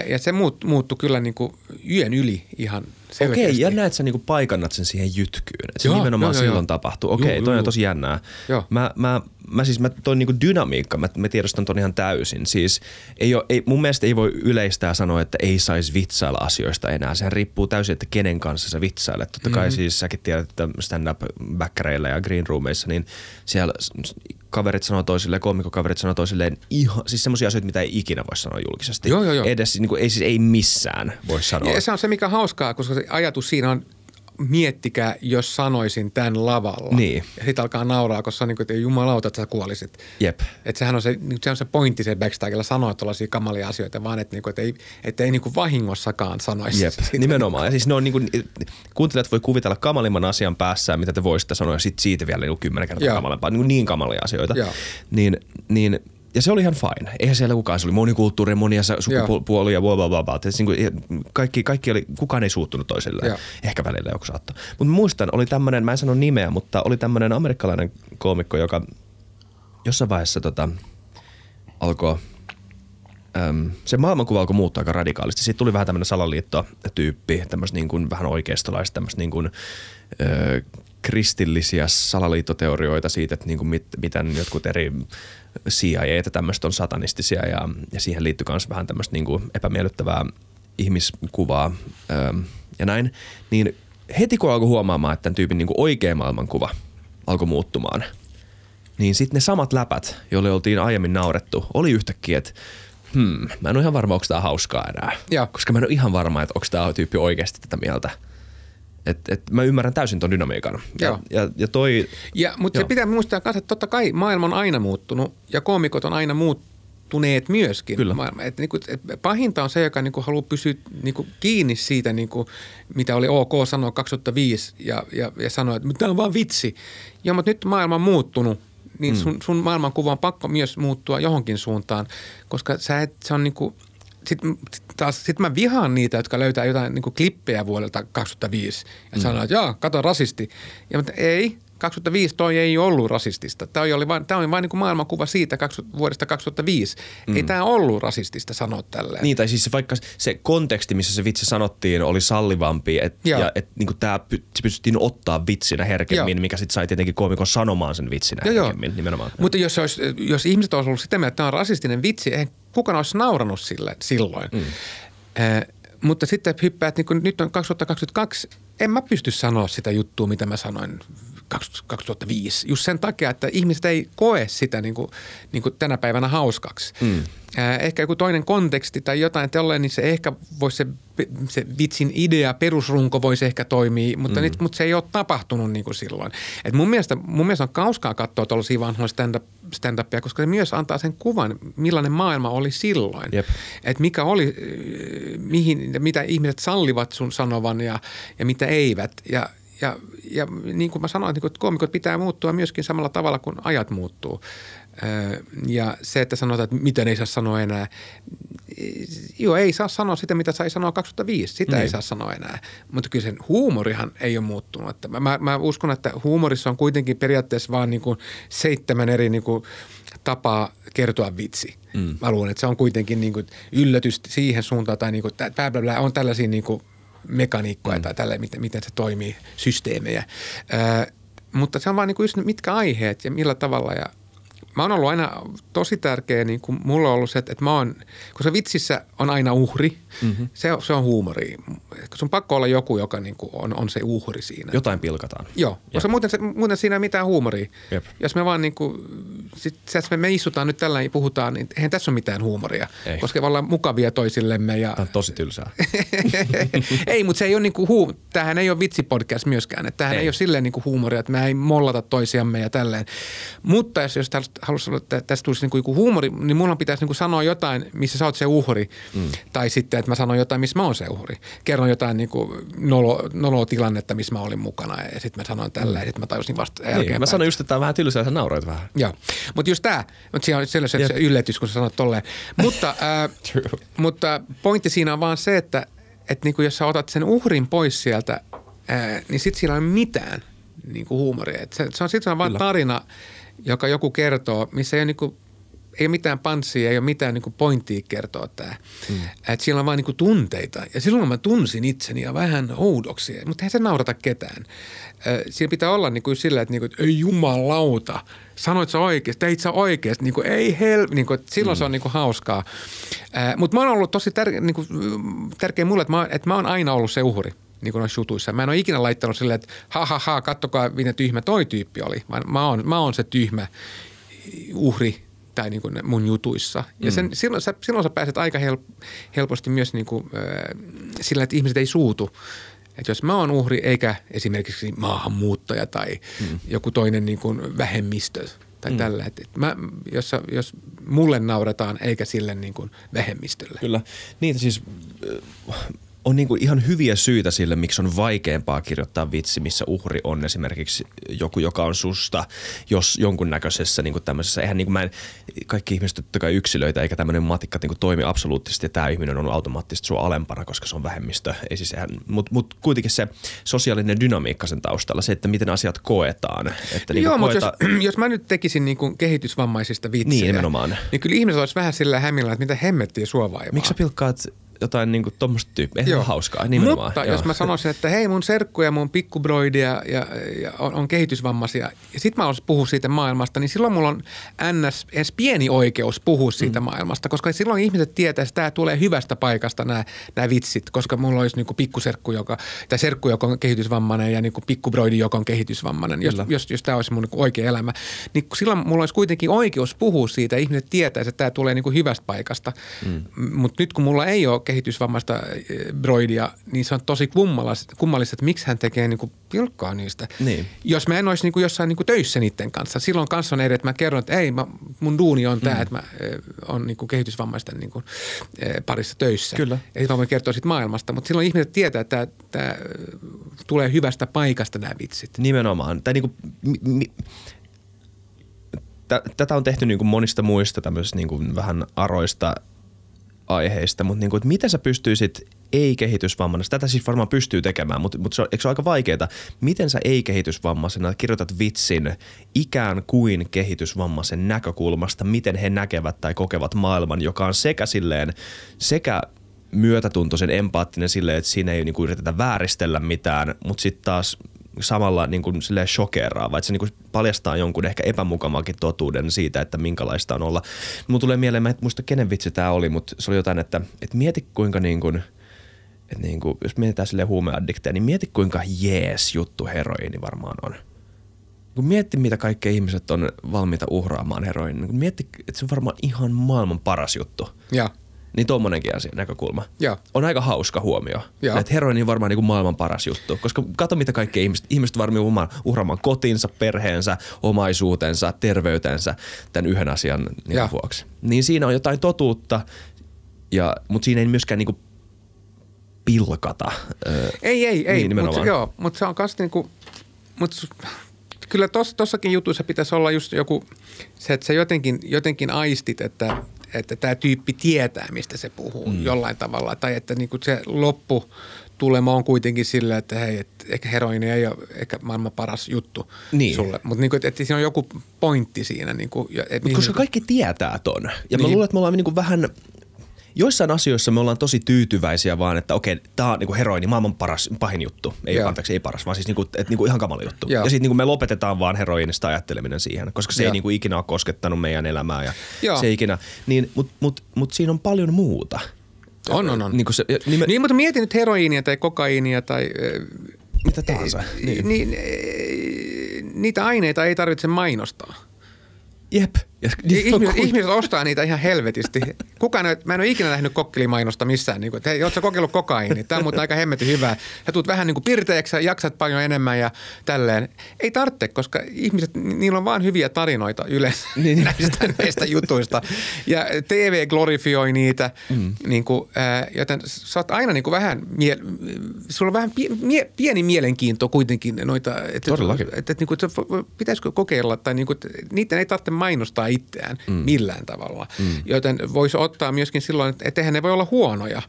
Ja se muut, muuttui kyllä niin kuin yön yli ihan selkeästi. Okei, ja näet sä niinku paikannat sen siihen jytkyyn. Että se Joo, nimenomaan joo, silloin joo. tapahtuu. Okei, Joo, toi joo, on tosi jännää. Joo. Mä, mä, mä siis, mä toi niinku dynamiikka, mä, mä tiedostan ton ihan täysin. Siis ei oo, ei, mun mielestä ei voi yleistää sanoa, että ei saisi vitsailla asioista enää. Sehän riippuu täysin, että kenen kanssa sä vitsailet. Totta kai Mhm. siis säkin tiedät, että stand-up backereilla ja green roomeissa, niin siellä kaverit sanoo toisilleen, koomikokaverit sanoo toisilleen ihan, siis semmoisia asioita, mitä ei ikinä voi sanoa julkisesti. Joo, joo, joo. Edes, niin kuin, ei siis ei missään voi sanoa. Ja se on se, mikä on hauskaa, koska se ajatus siinä on, miettikää, jos sanoisin tämän lavalla. Niin. Ja sitten alkaa nauraa, koska se on niin kuin, että jumalauta, että sä kuolisit. Jep. Että sehän on se, niin se on se pointti se backstagella sanoa tuollaisia kamalia asioita, vaan että, niinku, että ei, että ei niinku vahingossakaan sanoisi Jep, sitä. nimenomaan. Ja siis ne on niin kuin, kuuntelijat voi kuvitella kamalimman asian päässään, mitä te voisitte sanoa, ja sit siitä vielä niin kymmenen kertaa Joo. kamalempaa. Niin, niin kamalia asioita. Joo. Niin, niin, ja se oli ihan fine. Eihän siellä kukaan, se oli monikulttuuri, monia sukupuolia ja blah, blah, blah, blah. Siis niin kaikki, kaikki oli, kukaan ei suuttunut toisilleen. Joo. Ehkä välillä joku saattoi. Mutta muistan, oli tämmöinen, mä en sano nimeä, mutta oli tämmöinen amerikkalainen koomikko, joka jossain vaiheessa tota, alkoi Öm, se maailmankuva alkoi muuttua aika radikaalisti. Siitä tuli vähän tämmöinen salaliittotyyppi, tämmöistä niin kuin vähän oikeistolaista, tämmöistä niin kuin, ö, kristillisiä salaliittoteorioita siitä, että niin kuin mit, miten jotkut eri CIA ja tämmöistä on satanistisia ja, ja siihen liittyy myös vähän tämmöistä niin kuin epämiellyttävää ihmiskuvaa ö, ja näin. Niin heti kun alkoi huomaamaan, että tämän tyypin niin kuin oikea maailmankuva alkoi muuttumaan – niin sitten ne samat läpät, joille oltiin aiemmin naurettu, oli yhtäkkiä, että hmm, mä en ole ihan varma, onko tämä hauskaa enää. Joo. Koska mä en ole ihan varma, että onko tämä tyyppi oikeasti tätä mieltä. Et, et mä ymmärrän täysin ton dynamiikan. Ja, Joo. ja, ja toi, Ja, mutta se Joo. pitää muistaa myös, että totta kai maailma on aina muuttunut ja koomikot on aina muuttuneet myöskin. Kyllä. Maailma. Et niinku, et pahinta on se, joka niinku haluaa pysyä niinku kiinni siitä, niinku, mitä oli ok sanoa 2005 ja, ja, ja sanoa, että tämä on vaan vitsi. Ja mutta nyt maailma on muuttunut, niin sun, sun maailmankuva on pakko myös muuttua johonkin suuntaan, koska sä et, se on niinku, sitten sit taas sit mä vihaan niitä, jotka löytää jotain niin klippejä vuodelta 2005 ja mm. sanoo, että joo, kato rasisti. Ja mutta ei, 2005 toi ei ollut rasistista. Tämä oli vain, tämä oli vain niin maailmankuva siitä 20, vuodesta 2005. Mm. Ei tämä ollut rasistista sanoa tälleen. niin, tai siis vaikka se konteksti, missä se vitsi sanottiin, oli sallivampi, et, Joo. ja että niinku tää py, se pystyttiin ottaa vitsinä herkemmin, Joo. mikä sitten sai tietenkin koomikon sanomaan sen vitsinä Joo, joo. herkemmin nimenomaan. Mutta jos, olisi, jos ihmiset olisivat ollut sitä mieltä, että tämä on rasistinen vitsi, eihän kukaan olisi nauranut sille silloin. Mm. Eh, mutta sitten hyppäät, niin kun nyt on 2022, en mä pysty sanoa sitä juttua, mitä mä sanoin 2005. Just sen takia, että ihmiset ei koe sitä niin kuin, niin kuin tänä päivänä hauskaksi. Mm. Ehkä joku toinen konteksti tai jotain tolleen, niin se ehkä voisi se, se vitsin idea, perusrunko voisi ehkä toimia, mutta, mm. nyt, mutta se ei ole tapahtunut niin kuin silloin. Et mun, mielestä, mun mielestä on kauskaa katsoa tuollaisia vanhoja stand-up, stand-upia, koska se myös antaa sen kuvan, millainen maailma oli silloin. Että mikä oli, mihin, mitä ihmiset sallivat sun sanovan ja, ja mitä eivät. Ja, ja, ja niin kuin mä sanoin, niin kuin, että koomikot pitää muuttua myöskin samalla tavalla kuin ajat muuttuu. Ö, Ja se, että sanotaan, että miten ei saa sanoa enää. Joo, ei saa sanoa sitä, mitä sai sanoa 2005. Sitä niin. ei saa sanoa enää. Mutta kyllä sen huumorihan ei ole muuttunut. Että mä, mä, mä uskon, että huumorissa on kuitenkin periaatteessa vaan niin kuin seitsemän eri niin kuin tapaa kertoa vitsi. Mm. Mä luulen, että se on kuitenkin niin kuin yllätys siihen suuntaan tai niin kuin, bla, bla, bla, on tällaisia niin kuin mekaniikkoja mm. tai tällä, miten, miten se toimii, systeemejä. Ö, mutta se on vaan niin kuin just mitkä aiheet ja millä tavalla ja mä oon ollut aina tosi tärkeä, niin kuin mulla on ollut se, että, että mä oon, kun se vitsissä on aina uhri, mm-hmm. se, on- se on huumori. Se on pakko olla joku, joka niin kuin on, on se uhri siinä. Jotain pilkataan. Joo, koska muuten, se, muuten siinä ei mitään huumoria. Jep. Jos me vaan niin kuin, sit, se, että me, istutaan nyt tällä ja puhutaan, niin eihän tässä ole mitään huumoria. Ei. Koska me ollaan mukavia toisillemme. Ja, Tämä on tosi tylsää. ei, mutta se ei ole niinku huu, tämähän ei ole vitsipodcast myöskään. Että tämähän ei. Ei. ole silleen niinku huumoria, että me ei mollata toisiamme ja tälleen. Mutta jos, jos haluaisi sanoa, että tästä tulisi niinku joku huumori, niin mulla pitäisi niinku sanoa jotain, missä sä oot se uhri. Mm. Tai sitten, että mä sanon jotain, missä mä oon se uhri. Kerron jotain niinku nolo, noloa tilannetta, missä mä olin mukana ja sitten mä sanoin tällä ja sitten mä tajusin vasta niin, jälkeenpäin. mä sanoin just, että tämä on vähän tylsää sä nauroit vähän. Joo, mutta just tämä, mutta siinä on sellainen Jep. se yllätys, kun sä sanot tolleen. Mutta, True. mutta pointti siinä on vaan se, että, että niinku jos sä otat sen uhrin pois sieltä, ää, niin sit siinä ei ole mitään niinku huumoria. Et se, se on sitten vaan Kyllä. tarina, joka joku kertoo, missä ei ole niinku, ei ole mitään panssia, ei ole mitään niin kuin pointtia kertoa tämä. Mm. Että siellä on vain niin tunteita. Ja silloin mä tunsin itseni ja vähän oudoksi, mutta eihän se naurata ketään. Siinä pitää olla niin kuin sillä, että, niin kuin, että ei jumalauta, sanoit sä oikeasti, teit sä oikeasti, niin kuin, ei hel, niin kuin, silloin mm. se on niin kuin hauskaa. Mutta mä oon ollut tosi tär, niin kuin, tärkeä mulle, että mä, että mä oon aina ollut se uhri niin kuin noissa jutuissa. Mä en ole ikinä laittanut silleen, että ha ha ha, kattokaa, minä tyhmä toi tyyppi oli, vaan mä oon, mä oon se tyhmä uhri tai niin kuin mun jutuissa. Ja sen, mm. silloin, sä, silloin sä pääset aika help, helposti myös niin kuin, äh, sillä, että ihmiset ei suutu. Että jos mä oon uhri eikä esimerkiksi maahanmuuttaja tai mm. joku toinen niin kuin vähemmistö tai mm. tällä. Että mä, jos, jos mulle naurataan eikä sille niin kuin vähemmistölle. Kyllä. Niitä siis on niin kuin ihan hyviä syitä sille, miksi on vaikeampaa kirjoittaa vitsi, missä uhri on esimerkiksi joku, joka on susta, jos jonkunnäköisessä niin kuin tämmöisessä, eihän niin kuin mä en, kaikki ihmiset totta kai yksilöitä, eikä tämmöinen matikka niin kuin toimi absoluuttisesti, että tämä ihminen on automaattisesti sua alempana, koska se on vähemmistö, ei siis mutta mut kuitenkin se sosiaalinen dynamiikka sen taustalla, se, että miten asiat koetaan. Että niin Joo, koeta... mutta jos, jos mä nyt tekisin niin kuin kehitysvammaisista vitsejä, niin, nimenomaan. niin kyllä ihmiset olisi vähän sillä hämillä, että mitä hemmettiä sua vaivaa. Miksi sä pilkkaat jotain niinku tuommoista tyyppiä. Eihän hauskaa, nimenomaan. Mutta Joo. jos mä sanoisin, että hei mun serkku ja mun pikkubroidi ja, ja, ja on, on kehitysvammaisia ja sit mä olisin puhua siitä maailmasta, niin silloin mulla on ns. edes pieni oikeus puhua siitä mm. maailmasta, koska silloin ihmiset tietää, että tämä tulee hyvästä paikasta nämä, nämä vitsit, koska mulla olisi niinku pikkuserkku, joka, tai serkku, joka on kehitysvammainen ja niinku pikkubroidi, joka on kehitysvammainen, jos, jos, jos tämä olisi mun niinku oikea elämä. Niin silloin mulla olisi kuitenkin oikeus puhua siitä ihmiset tietää, että tämä tulee niinku hyvästä paikasta. Mm. Mutta nyt kun mulla ei ole kehitysvammaista eh, broidia, niin se on tosi kummallista, että miksi hän tekee niin kuin pilkkaa niistä. Niin. Jos mä en olisi niin kuin jossain niin kuin töissä niiden kanssa, silloin kanssa on eri, että mä kerron, että ei, mä, mun duuni on tämä, mm. että mä eh, on niin kuin kehitysvammaisten niin kuin, eh, parissa töissä. Kyllä. Ja mä voin kertoa siitä maailmasta, mutta silloin ihmiset tietää, että tämä tulee hyvästä paikasta nämä vitsit. Nimenomaan. Tai niin kuin, mi, mi, tätä on tehty niin kuin monista muista tämmöisistä niin kuin vähän aroista aiheista, mutta niin kuin, että miten sä pystyisit ei-kehitysvammaisena, tätä siis varmaan pystyy tekemään, mutta, mutta se on, eikö se ole aika vaikeaa, miten sä ei-kehitysvammaisena kirjoitat vitsin ikään kuin kehitysvammaisen näkökulmasta, miten he näkevät tai kokevat maailman, joka on sekä silleen, sekä myötätuntoisen empaattinen silleen, että siinä ei niin kuin yritetä vääristellä mitään, mutta sitten taas samalla niin kuin silleen shokeraava, että se niin kuin paljastaa jonkun ehkä epämukamakin totuuden siitä, että minkälaista on olla. Mulla tulee mieleen, mä en muista kenen vitsi tämä oli, mutta se oli jotain, että, että mieti kuinka niin kuin, että niin kuin, jos mietitään sille huumeaddikteja, niin mieti kuinka jees juttu heroiini varmaan on. Kun mietti, mitä kaikkea ihmiset on valmiita uhraamaan heroin, niin mietti, että se on varmaan ihan maailman paras juttu. Ja. Niin tommonenkin asia, näkökulma. Ja. On aika hauska huomio. Ja. Että heroini on varmaan niin kuin maailman paras juttu. Koska kato mitä kaikkea ihmiset, ihmiset varmaan uhraamaan kotinsa, perheensä, omaisuutensa, terveytensä tämän yhden asian niin vuoksi. Niin siinä on jotain totuutta, ja, mutta siinä ei myöskään niin kuin pilkata. Ei, ei, ei. Niin, mutta joo, mutta se on kanssa niin kuin, mutta kyllä tossakin jutuissa pitäisi olla just joku, se, että sä jotenkin, jotenkin aistit, että – että tämä tyyppi tietää, mistä se puhuu mm. jollain tavalla. Tai että niin kuin se loppu tulema on kuitenkin sillä, että hei, että ehkä heroini ei ole ehkä maailman paras juttu niin. sulle. Mutta niin että siinä on joku pointti siinä. Niin kuin, et Mut koska kaikki tietää ton. Ja niin. mä luulen, että me ollaan niin kuin vähän joissain asioissa me ollaan tosi tyytyväisiä vaan, että okei, tämä on niinku heroini, maailman paras, pahin juttu. Ei Joo. anteeksi, ei paras, vaan siis niinku, et, niinku ihan kamala juttu. Joo. Ja sitten niinku me lopetetaan vaan heroinista ajatteleminen siihen, koska se Joo. ei niinku ikinä ole koskettanut meidän elämää ja Joo. se ei ikinä. Niin, Mutta mut, mut siinä on paljon muuta. On, on, on. Niin, se, niin, me, niin mutta mietin nyt heroiinia tai kokaiinia tai... Mitä tahansa. Niin. Niin, niitä aineita ei tarvitse mainostaa. Jep. Ja, ihmiset, ihmiset ostaa niitä ihan helvetisti. Kukaan mä en ole ikinä nähnyt kokkelimainosta missään. Niin kuin, että hei, ootko kokeillut kokaiini? Tämä on muuten aika hemmetin hyvää. Ja tuut vähän niin kuin pirteeksi ja jaksat paljon enemmän ja tälleen. Ei tarvitse, koska ihmiset, niillä on vaan hyviä tarinoita yleensä niin. niin. näistä, näistä jutuista. Ja TV glorifioi niitä, mm. niin kuin, äh, joten sä oot aina niin kuin vähän, mie- sulla on vähän pie- mie- pieni mielenkiinto kuitenkin noita. Että, Todellakin. Että, että, että, että, että pitäisikö kokeilla tai niin kuin, niitä ei tarvitse mainostaa itseään mm. millään tavalla. Mm. Joten voisi ottaa myöskin silloin, että eihän ne voi olla huonoja.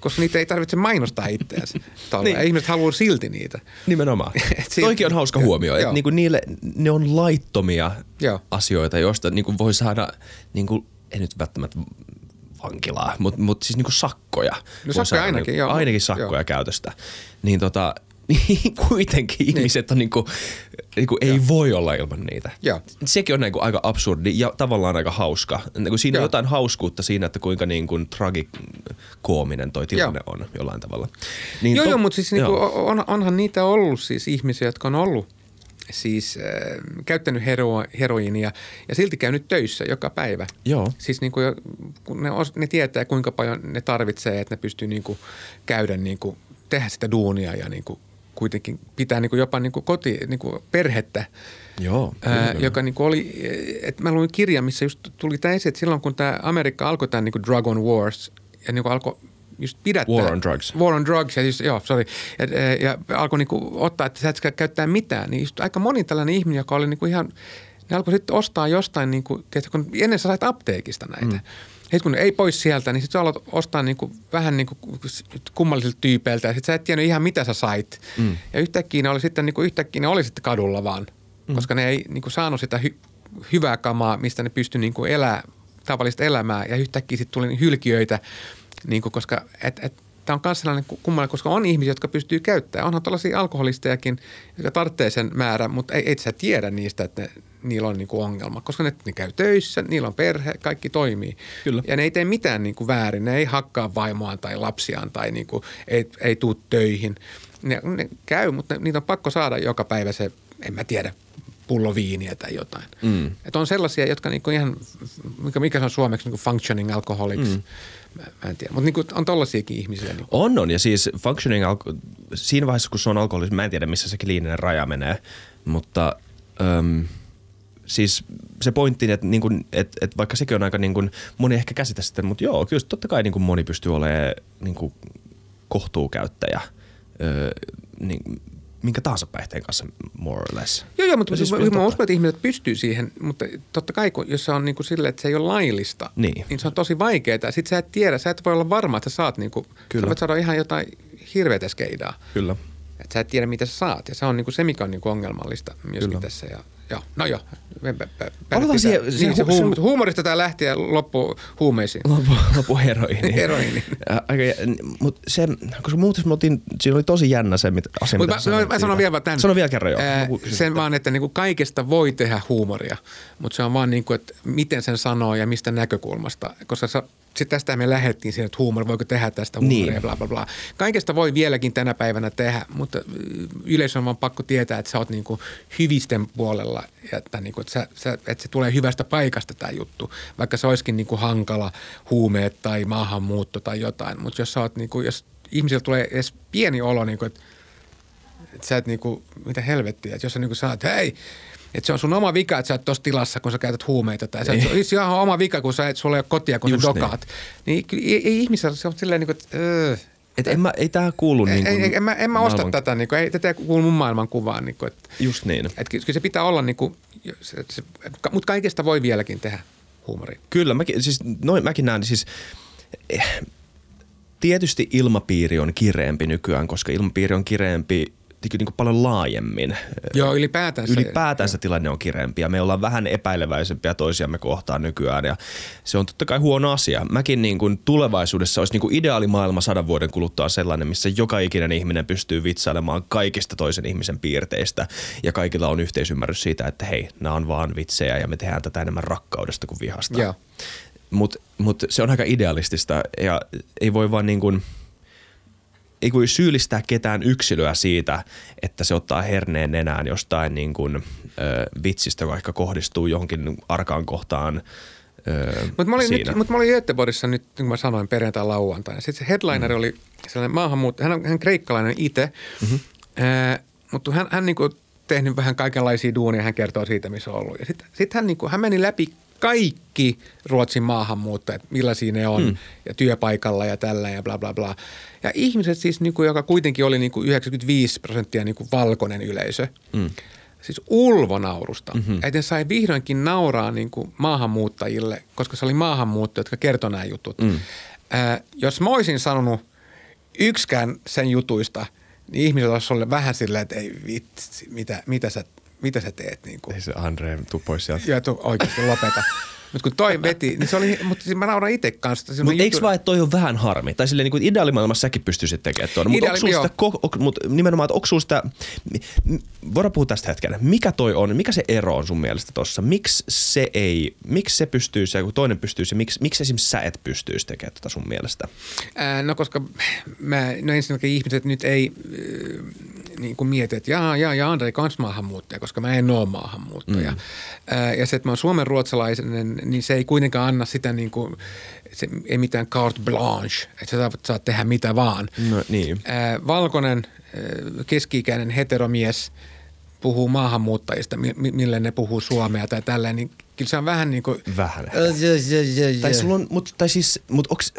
koska niitä ei tarvitse mainostaa itseänsä. niin. Ihmiset haluaa silti niitä. Nimenomaan. Et si- Toikin on hauska huomio, että niinku niille, ne on laittomia Joo. asioita, joista niinku voi saada, niinku, ei nyt välttämättä vankilaa, mutta mut siis niinku sakkoja. No sakkoja saada ainakin, niinku, joo. Ainakin sakkoja Joo. käytöstä. Niin tota, niin kuitenkin niin. ihmiset on niinku, niinku ei voi olla ilman niitä. Joo. Sekin on niinku aika absurdi ja tavallaan aika hauska. Niinku siinä on Joo. jotain hauskuutta siinä, että kuinka niinku tragikoominen toi tilanne on jollain tavalla. Niin Joo, to- joo, mutta siis niinku, on, onhan niitä ollut siis ihmisiä, jotka on ollut siis äh, käyttänyt hero, heroiinia ja silti käynyt töissä joka päivä. Joo. Siis niinku, jo- kun ne, os, ne tietää, kuinka paljon ne tarvitsee, että ne pystyy niinku käydä, niinku, tehdä sitä duunia ja niinku, kuitenkin pitää niinku jopa niinku koti, niinku perhettä Joo, Ää, kyllä, kyllä. joka niinku oli, että mä luin kirjan, missä just tuli tämä esiin, että silloin kun tämä Amerikka alkoi tämän niinku drug on wars ja niinku alkoi just pidättää. War on drugs. War on drugs, ja, just, joo, sorry. Ja, ja alkoi niinku ottaa, että sä et käyttää mitään, niin just aika moni tällainen ihminen, joka oli niinku ihan, ne alkoi sitten ostaa jostain, niinku, tiedätkö, kun ennen sä sait apteekista näitä. Mm. Sitten kun ei pois sieltä, niin sitten sä aloit ostaa niinku, vähän niinku kummallisilta tyypeiltä ja sitten sä et tiennyt ihan mitä sä sait. Mm. Ja yhtäkkiä ne oli sitten, niinku, yhtäkkiä ne oli sitten kadulla vaan, mm. koska ne ei niinku, saanut sitä hy- hyvää kamaa, mistä ne pystyi niinku, elää tavallista elämää ja yhtäkkiä sitten tuli hylkiöitä, niinku, koska et, et, Tämä on myös sellainen kummallinen, koska on ihmisiä, jotka pystyy käyttämään. Onhan tällaisia alkoholistejakin, jotka tarvitsee sen määrän, mutta ei, et sä tiedä niistä, että ne, niillä on niinku ongelma. Koska ne, ne käy töissä, niillä on perhe, kaikki toimii. Kyllä. Ja ne ei tee mitään niinku väärin. Ne ei hakkaa vaimoaan tai lapsiaan tai niinku, ei, ei tuu töihin. Ne, ne käy, mutta ne, niitä on pakko saada joka päivä se, en mä tiedä, pullo viiniä tai jotain. Mm. Et on sellaisia, jotka niinku ihan, mikä, mikä se on suomeksi, niinku functioning alcoholics. Mm. Mä, en tiedä, mutta niinku on tollasiakin ihmisiä. Niinku. On, on. Ja siis functioning, alko- siinä vaiheessa kun se on alkoholismi, mä en tiedä missä se kliininen raja menee, mutta öm, siis se pointti, että, niin kun, että, että vaikka sekin on aika niin kun, moni ehkä käsitä sitä, mutta joo, kyllä totta kai niin kun moni pystyy olemaan niin kun, kohtuukäyttäjä, öö, niin, minkä tahansa päihteen kanssa more or less. Joo, joo, mutta Ja siis mä, mä totta. uskon, että ihmiset pystyy siihen, mutta totta kai, kun, jos se on niin kuin silleen, että se ei ole laillista, Niin. niin se on tosi vaikeaa. Sitten sä et tiedä, sä et voi olla varma, että sä saat niin kuin, Kyllä. sä voit saada ihan jotain hirveätä skeidaa. Kyllä. Että sä et tiedä, mitä sä saat. Ja se on niin kuin se, mikä on niin kuin ongelmallista myöskin Kyllä. tässä. Ja, joo, no joo. Palataan siihen- niin, siihen hu- se- huumorista tämä lähti ja loppu huumeisiin. Lopu, lopu heroini. Heroiini. Aika, mutta se, koska muuten me oltiin, siinä oli tosi jännä se mitä, asia, Mutta mitä mä, mä, sanoit mä sanon vielä tämän. Sano vielä kerran joo. Ää, sen vaan, että niinku kaikesta voi tehdä huumoria, mutta se on vaan niin kuin, että miten sen sanoo ja mistä näkökulmasta. Koska sä, sit tästä me lähdettiin siihen, että huumori, voiko tehdä tästä huumoria Niin. bla bla bla. Kaikesta voi vieläkin tänä päivänä tehdä, mutta yleisö on vaan pakko tietää, että sä oot niinku hyvisten puolella että, niinku, että, sä, sä, että se tulee hyvästä paikasta tämä juttu. Vaikka se olisikin niinku hankala huumeet tai maahanmuutto tai jotain, mutta jos sä oot niinku, jos ihmisillä tulee edes pieni olo, niinku, että että sä et niinku, mitä helvettiä, että jos sä niinku sanot, hei, että se on sun oma vika, että sä et tuossa tilassa, kun sä käytät huumeita. Tai sä et, se on ihan oma vika, kun sä et, sulla ei ole kotia, kun Just sä niin. dokaat. Niin, kyllä ei, ei ihmisellä se on silleen, niinku, että öö, Et en mä, ei tää kuulu ei, niin kuin ei, en mä, en mä osta maailman- tätä, niinku, ei tätä kuulu mun maailmankuvaan. Niinku, että, Just niin. että kyllä se pitää olla, niinku, se, se, mutta kaikesta voi vieläkin tehdä huumoria. Kyllä, mäkin, siis, noin mäkin näen, siis eh, tietysti ilmapiiri on kireempi nykyään, koska ilmapiiri on kireempi niin kuin paljon laajemmin. Joo. Ylipäätään se tilanne on kireempi ja me ollaan vähän epäileväisempiä toisiamme kohtaan nykyään ja se on totta kai huono asia. Mäkin niin kuin tulevaisuudessa olisi niin kuin ideaalimaailma sadan vuoden kuluttua sellainen, missä joka ikinen ihminen pystyy vitsailemaan kaikista toisen ihmisen piirteistä ja kaikilla on yhteisymmärrys siitä, että hei, nämä on vaan vitsejä ja me tehdään tätä enemmän rakkaudesta kuin vihasta. Joo. Mutta mut se on aika idealistista ja ei voi vaan niin kuin, ei voi syyllistää ketään yksilöä siitä, että se ottaa herneen nenään jostain niin kuin, ö, vitsistä, joka ehkä kohdistuu johonkin arkaan kohtaan Mutta mä, olin siinä. nyt, mut mä olin Göteborgissa nyt, niin kuin mä sanoin, perjantai lauantaina. Sitten se headliner mm. oli sellainen maahanmuuttaja, hän on, hän kreikkalainen itse, mm-hmm. mutta hän, hän niin kuin tehnyt vähän kaikenlaisia duunia, hän kertoo siitä, missä on ollut. Ja sitten sit hän, niin kuin, hän meni läpi kaikki Ruotsin maahanmuuttajat, millaisia ne on, mm. ja työpaikalla ja tällä ja bla bla bla. Ja ihmiset siis, niin kuin, joka kuitenkin oli niin kuin 95 prosenttia niin kuin valkoinen yleisö, mm. siis ulvonaurusta. Mm-hmm. Että ne sai vihdoinkin nauraa niin kuin maahanmuuttajille, koska se oli maahanmuuttajat, jotka kertoi nämä jutut. Mm. Äh, jos mä olisin sanonut yksikään sen jutuista, niin ihmiset olisi ollut vähän silleen, että ei vitsi, mitä, mitä, sä, mitä sä teet. Niin kuin. Ei se Andre, tuu pois sieltä. Ja tu, oikeasti lopeta. Mutta kun toi veti, niin se oli, mutta siis mä nauran itse kanssa. Siinä Mutta on eikö vaan, että toi on vähän harmi? Tai silleen niin kuin ideaalimaailmassa säkin pystyisit tekemään tuon. Mutta Ideaali- ko- ok, mut nimenomaan, että onko sitä, voidaan puhua tästä hetken. Mikä toi on, mikä se ero on sun mielestä tossa? Miksi se ei, miksi se pystyisi ja kun toinen pystyisi miksi, miksi esimerkiksi sä et pystyisi tekemään tota sun mielestä? Ää, No koska mä, no ensinnäkin ihmiset nyt ei äh, niin kuin mieti, että jaa, jaa, ja Andre kans maahanmuuttaja, koska mä en ole maahanmuuttaja. Mm. Ää, ja se, että mä oon suomen ruotsalainen, niin se ei kuitenkaan anna sitä niin kuin, se ei mitään carte blanche, että sä saat, saat tehdä mitä vaan. No niin. Ää, valkoinen keski-ikäinen heteromies puhuu maahanmuuttajista, mi- mi- millä ne puhuu suomea tai tälleen, niin kyllä se on vähän niin kuin, Vähän. Tai sulla on, mut, tai siis, mut onks,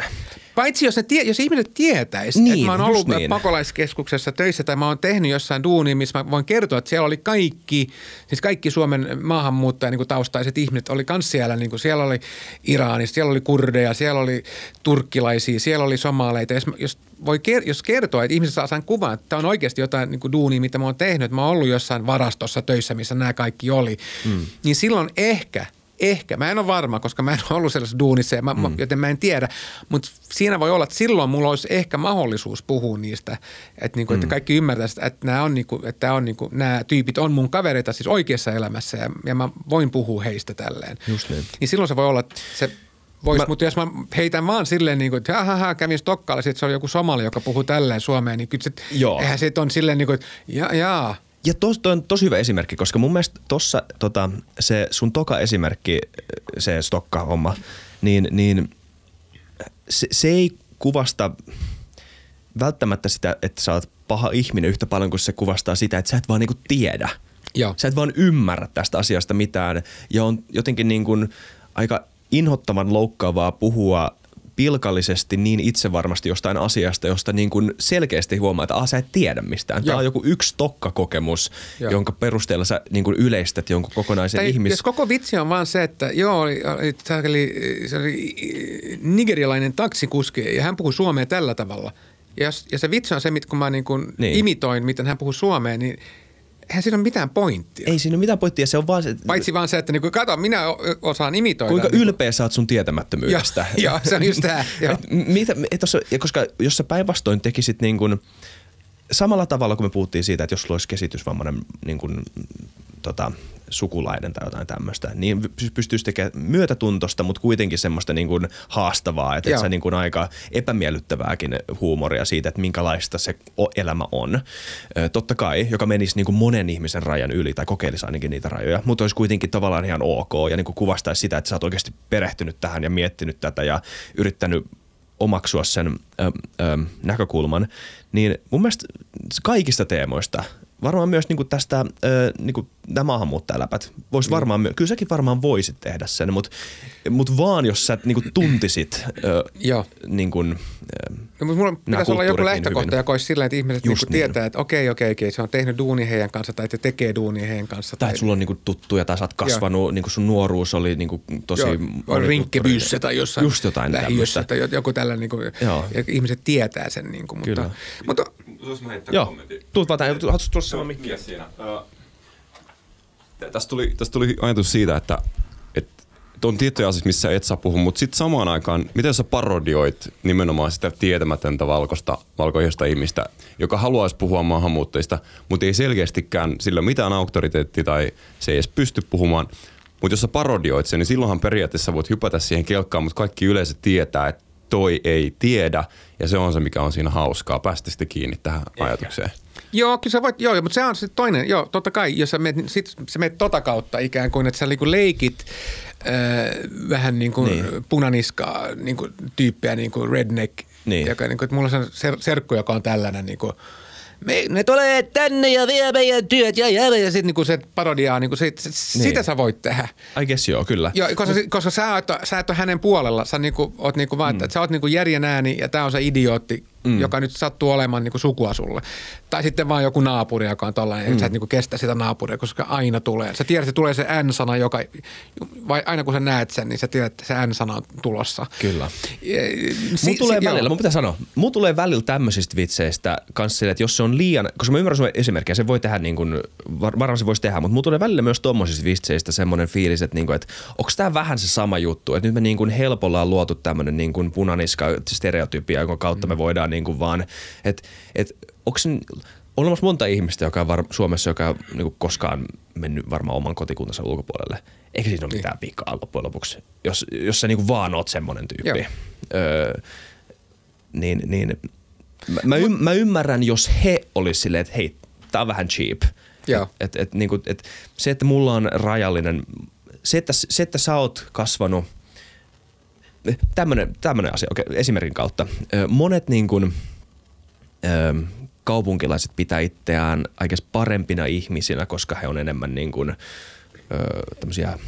Paitsi jos, ne tie, jos ihmiset tietäisi, Niin, että mä oon ollut niin. pakolaiskeskuksessa töissä tai mä oon tehnyt jossain duunia, missä mä voin kertoa, että siellä oli kaikki, siis kaikki Suomen maahanmuuttaja niin taustaiset ihmiset oli kans siellä. Niin kuin siellä oli Iranista, siellä oli kurdeja, siellä oli turkkilaisia, siellä oli somaleita. Jos, jos, voi, ker- jos kertoa, että ihmiset saa sen kuvan, että tämä on oikeasti jotain niin kuin duunia, mitä mä oon tehnyt, että mä oon ollut jossain varastossa töissä, missä nämä kaikki oli, mm. niin silloin ehkä – Ehkä. Mä en ole varma, koska mä en ole ollut sellaisessa duunissa, ja mä, mm. joten mä en tiedä. Mutta siinä voi olla, että silloin mulla olisi ehkä mahdollisuus puhua niistä. Että, niinku, mm. että kaikki ymmärtäisivät, että, nämä, on, niinku, että on, niinku, nämä tyypit on mun kavereita siis oikeassa elämässä ja, ja mä voin puhua heistä tälleen. Just niin. Niin silloin se voi olla, että se Vois, Mä- mutta jos mä heitän vaan silleen, niin kuin, että ha, ha, kävin Stokkaalla, sit se on joku somali, joka puhuu tälleen suomeen, niin kyllä se, eihän se on silleen, niin kuin, että jaa, jaa. Ja tos, toi on tosi hyvä esimerkki, koska mun mielestä tossa tota, se sun toka esimerkki, se Stokka-homma, niin, niin se, se ei kuvasta välttämättä sitä, että sä oot paha ihminen yhtä paljon kuin se kuvastaa sitä, että sä et vaan niinku tiedä. Joo. Sä et vaan ymmärrä tästä asiasta mitään ja on jotenkin niin kuin aika inhottavan loukkaavaa puhua pilkallisesti niin itsevarmasti jostain asiasta, josta niin kuin selkeästi huomaa, että ah, sä et tiedä mistään. Tämä Joo. on joku yksi tokkakokemus, Joo. jonka perusteella sä niin kuin yleistät jonkun kokonaisen Tai ihmis... Jos koko vitsi on vaan se, että joo, oli, oli, se oli, se oli nigerialainen taksikuski ja hän puhui suomea tällä tavalla. Ja, jos, ja se vitsi on se, mit- kun mä niin kuin niin. imitoin, miten hän puhuu suomea, niin eihän siinä ole mitään pointtia. Ei siinä ole mitään pointtia, se on vaan se, Paitsi vaan se, että niin kuin, kato, minä osaan imitoida. kuinka niin kuin- ylpeä sä oot sun tietämättömyydestä. Joo, se on just tää. Et mitä, et ja koska jos sä päinvastoin tekisit niin kuin, samalla tavalla kuin me puhuttiin siitä, että jos sulla olisi käsitysvammainen niin kuin, tota, sukulainen tai jotain tämmöistä, niin py- pystyisi tekemään myötätuntosta, mutta kuitenkin semmoista niin kuin haastavaa, että et sä niin kuin aika epämiellyttävääkin huumoria siitä, että minkälaista se elämä on. Totta kai, joka menisi niin kuin monen ihmisen rajan yli tai kokeilisi ainakin niitä rajoja, mutta olisi kuitenkin tavallaan ihan ok ja niin kuin kuvastaisi sitä, että sä oot oikeasti perehtynyt tähän ja miettinyt tätä ja yrittänyt omaksua sen ö, ö, näkökulman, niin mun mielestä kaikista teemoista, varmaan myös niin kuin tästä ö, niin kuin nämä maahanmuuttajaläpät, vois varmaan, my- kyllä säkin varmaan voisit tehdä sen, mutta mut vaan jos sä niin kuin tuntisit ö, Joo. niin kuin, ö, No, mutta mulla pitäisi olla joku niin lähtökohta, hyvin. joka olisi sillä, että ihmiset Just niinku niin. tietää, että okei, okei, okei, se on tehnyt duuni heidän kanssa tai te tekee duuni heidän kanssa. tai että sulla on niin kuin tuttuja tai sä oot kasvanut, niin kuin sun nuoruus oli niin kuin tosi Joo, on tai jossain Just jotain lähiössä tai joku tällainen, niin kuin, Joo. ja ihmiset tietää sen. Niin kuin, mutta, Kyllä. mutta Jos mä heittää Joo, kommentin. tuut vaan haluatko tuossa mikki? Mies siinä. Tästä tuli, tästä tuli ajatus siitä, että, että on tiettyjä asioita, missä et saa puhua, mutta sitten samaan aikaan, miten sä parodioit nimenomaan sitä tietämätöntä valkoista, valkoista ihmistä, joka haluaisi puhua maahanmuuttajista, mutta ei selkeästikään sillä mitään auktoriteettia tai se ei edes pysty puhumaan. Mutta jos sä parodioit sen, niin silloinhan periaatteessa voit hypätä siihen kelkkaan, mutta kaikki yleensä tietää, että toi ei tiedä, ja se on se, mikä on siinä hauskaa. Päästä sitten kiinni tähän Ehkä. ajatukseen. Joo, kyllä sä voit, joo, mutta se on sitten toinen, joo, totta kai, jos sä meet, sit, sä meet tota kautta ikään kuin, että sä niinku leikit äh, vähän niin kuin Niin. niin. punaniskaa niin kuin tyyppiä, niin kuin redneck, Niin. joka, niin kuin, että mulla on se ser, serkku, joka on tällainen niin kuin, me, ne tulee tänne ja vie meidän työt ja jälleen. Ja sitten niinku se parodiaa, niinku se, se, Niin. sitä sä voit tehdä. I guess joo, kyllä. Joo, koska, Mut, koska sä, et, sä et ole hänen puolella. Sä niinku, oot niinku vaan, mm. että sä oot niinku järjen ääni ja tää on se idiootti mm. joka nyt sattuu olemaan niin kuin sukua sulle. Tai sitten vaan joku naapuri, joka on tollainen, mm. sä et niin kuin kestä sitä naapuria, koska aina tulee. Sä tiedät, että tulee se N-sana, joka, vai aina kun sä näet sen, niin sä tiedät, että se N-sana on tulossa. Kyllä. Si- mun tulee si- välillä, mun pitää sanoa, mun tulee välillä tämmöisistä vitseistä kanssa sille, että jos se on liian, koska mä ymmärrän sun esimerkkiä, se voi tehdä niin kuin, varmaan se voisi tehdä, mutta mun tulee välillä myös tommosista vitseistä semmoinen fiilis, että, niin kuin, että onko tämä vähän se sama juttu, että nyt me niin kuin helpolla on luotu tämmöinen niin kuin punaniska stereotypia, jonka kautta me mm. voidaan niin kuin vaan, että, että onko on olemassa monta ihmistä, joka on var, Suomessa, joka on niin koskaan mennyt varmaan oman kotikuntansa ulkopuolelle. Eikä siinä ole niin. mitään vikaa loppujen lopuksi, jos, jos sä niin vaan oot semmoinen tyyppi. Öö, niin, niin mä, mä, y, mä ymmärrän, jos he olisi silleen, että hei, tää on vähän cheap. Joo. Et, et, niin kuin, et se, että mulla on rajallinen, se, että, se, että sä oot kasvanut, tämmönen, tämmönen asia, okei, okay, esimerkin kautta. Monet niin kuin, kaupunkilaiset pitää itseään aika parempina ihmisinä, koska he on enemmän niin kuin, tämmöisiä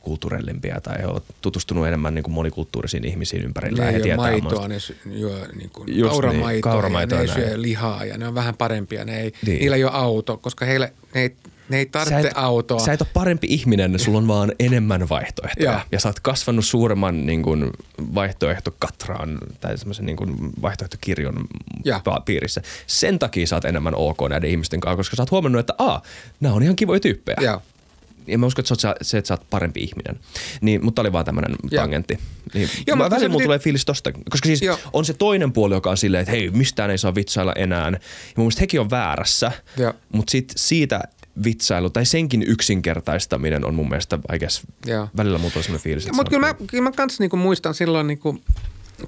kulttuurillisempia tai he ovat tutustunut enemmän niin kuin monikulttuurisiin ihmisiin ympärillä. Ne ei maitoa, ne syö niin kuin kauramaitoa, niin, kauramaitoa ja ne ei syö lihaa ja ne on vähän parempia. Ne ei, niin. Niillä ei ole auto, koska heille, ne ei, ne ei tarvitse sä et, autoa. Sä et ole parempi ihminen, sulla on vaan enemmän vaihtoehtoja. ja. ja sä oot kasvanut suuremman niin kuin, vaihtoehtokatraan tai semmoisen niin kuin, vaihtoehtokirjon ja. piirissä. Sen takia sä oot enemmän ok näiden ihmisten kanssa, koska sä oot huomannut, että a, nämä on ihan kivoja tyyppejä. Ja ja mä uskon, että se, se, että sä oot parempi ihminen. Niin, mutta oli vaan tämmöinen tangentti. Niin, Joo, mä välillä mulla tulee fiilis tosta, koska siis Joo. on se toinen puoli, joka on silleen, että hei, mistään ei saa vitsailla enää. Ja mun mielestä hekin on väärässä, Joo. mutta sit siitä vitsailu tai senkin yksinkertaistaminen on mun mielestä, I guess, Joo. välillä mulla on fiilis. Mutta kyllä mä, kyllä mä kans niinku muistan silloin niinku,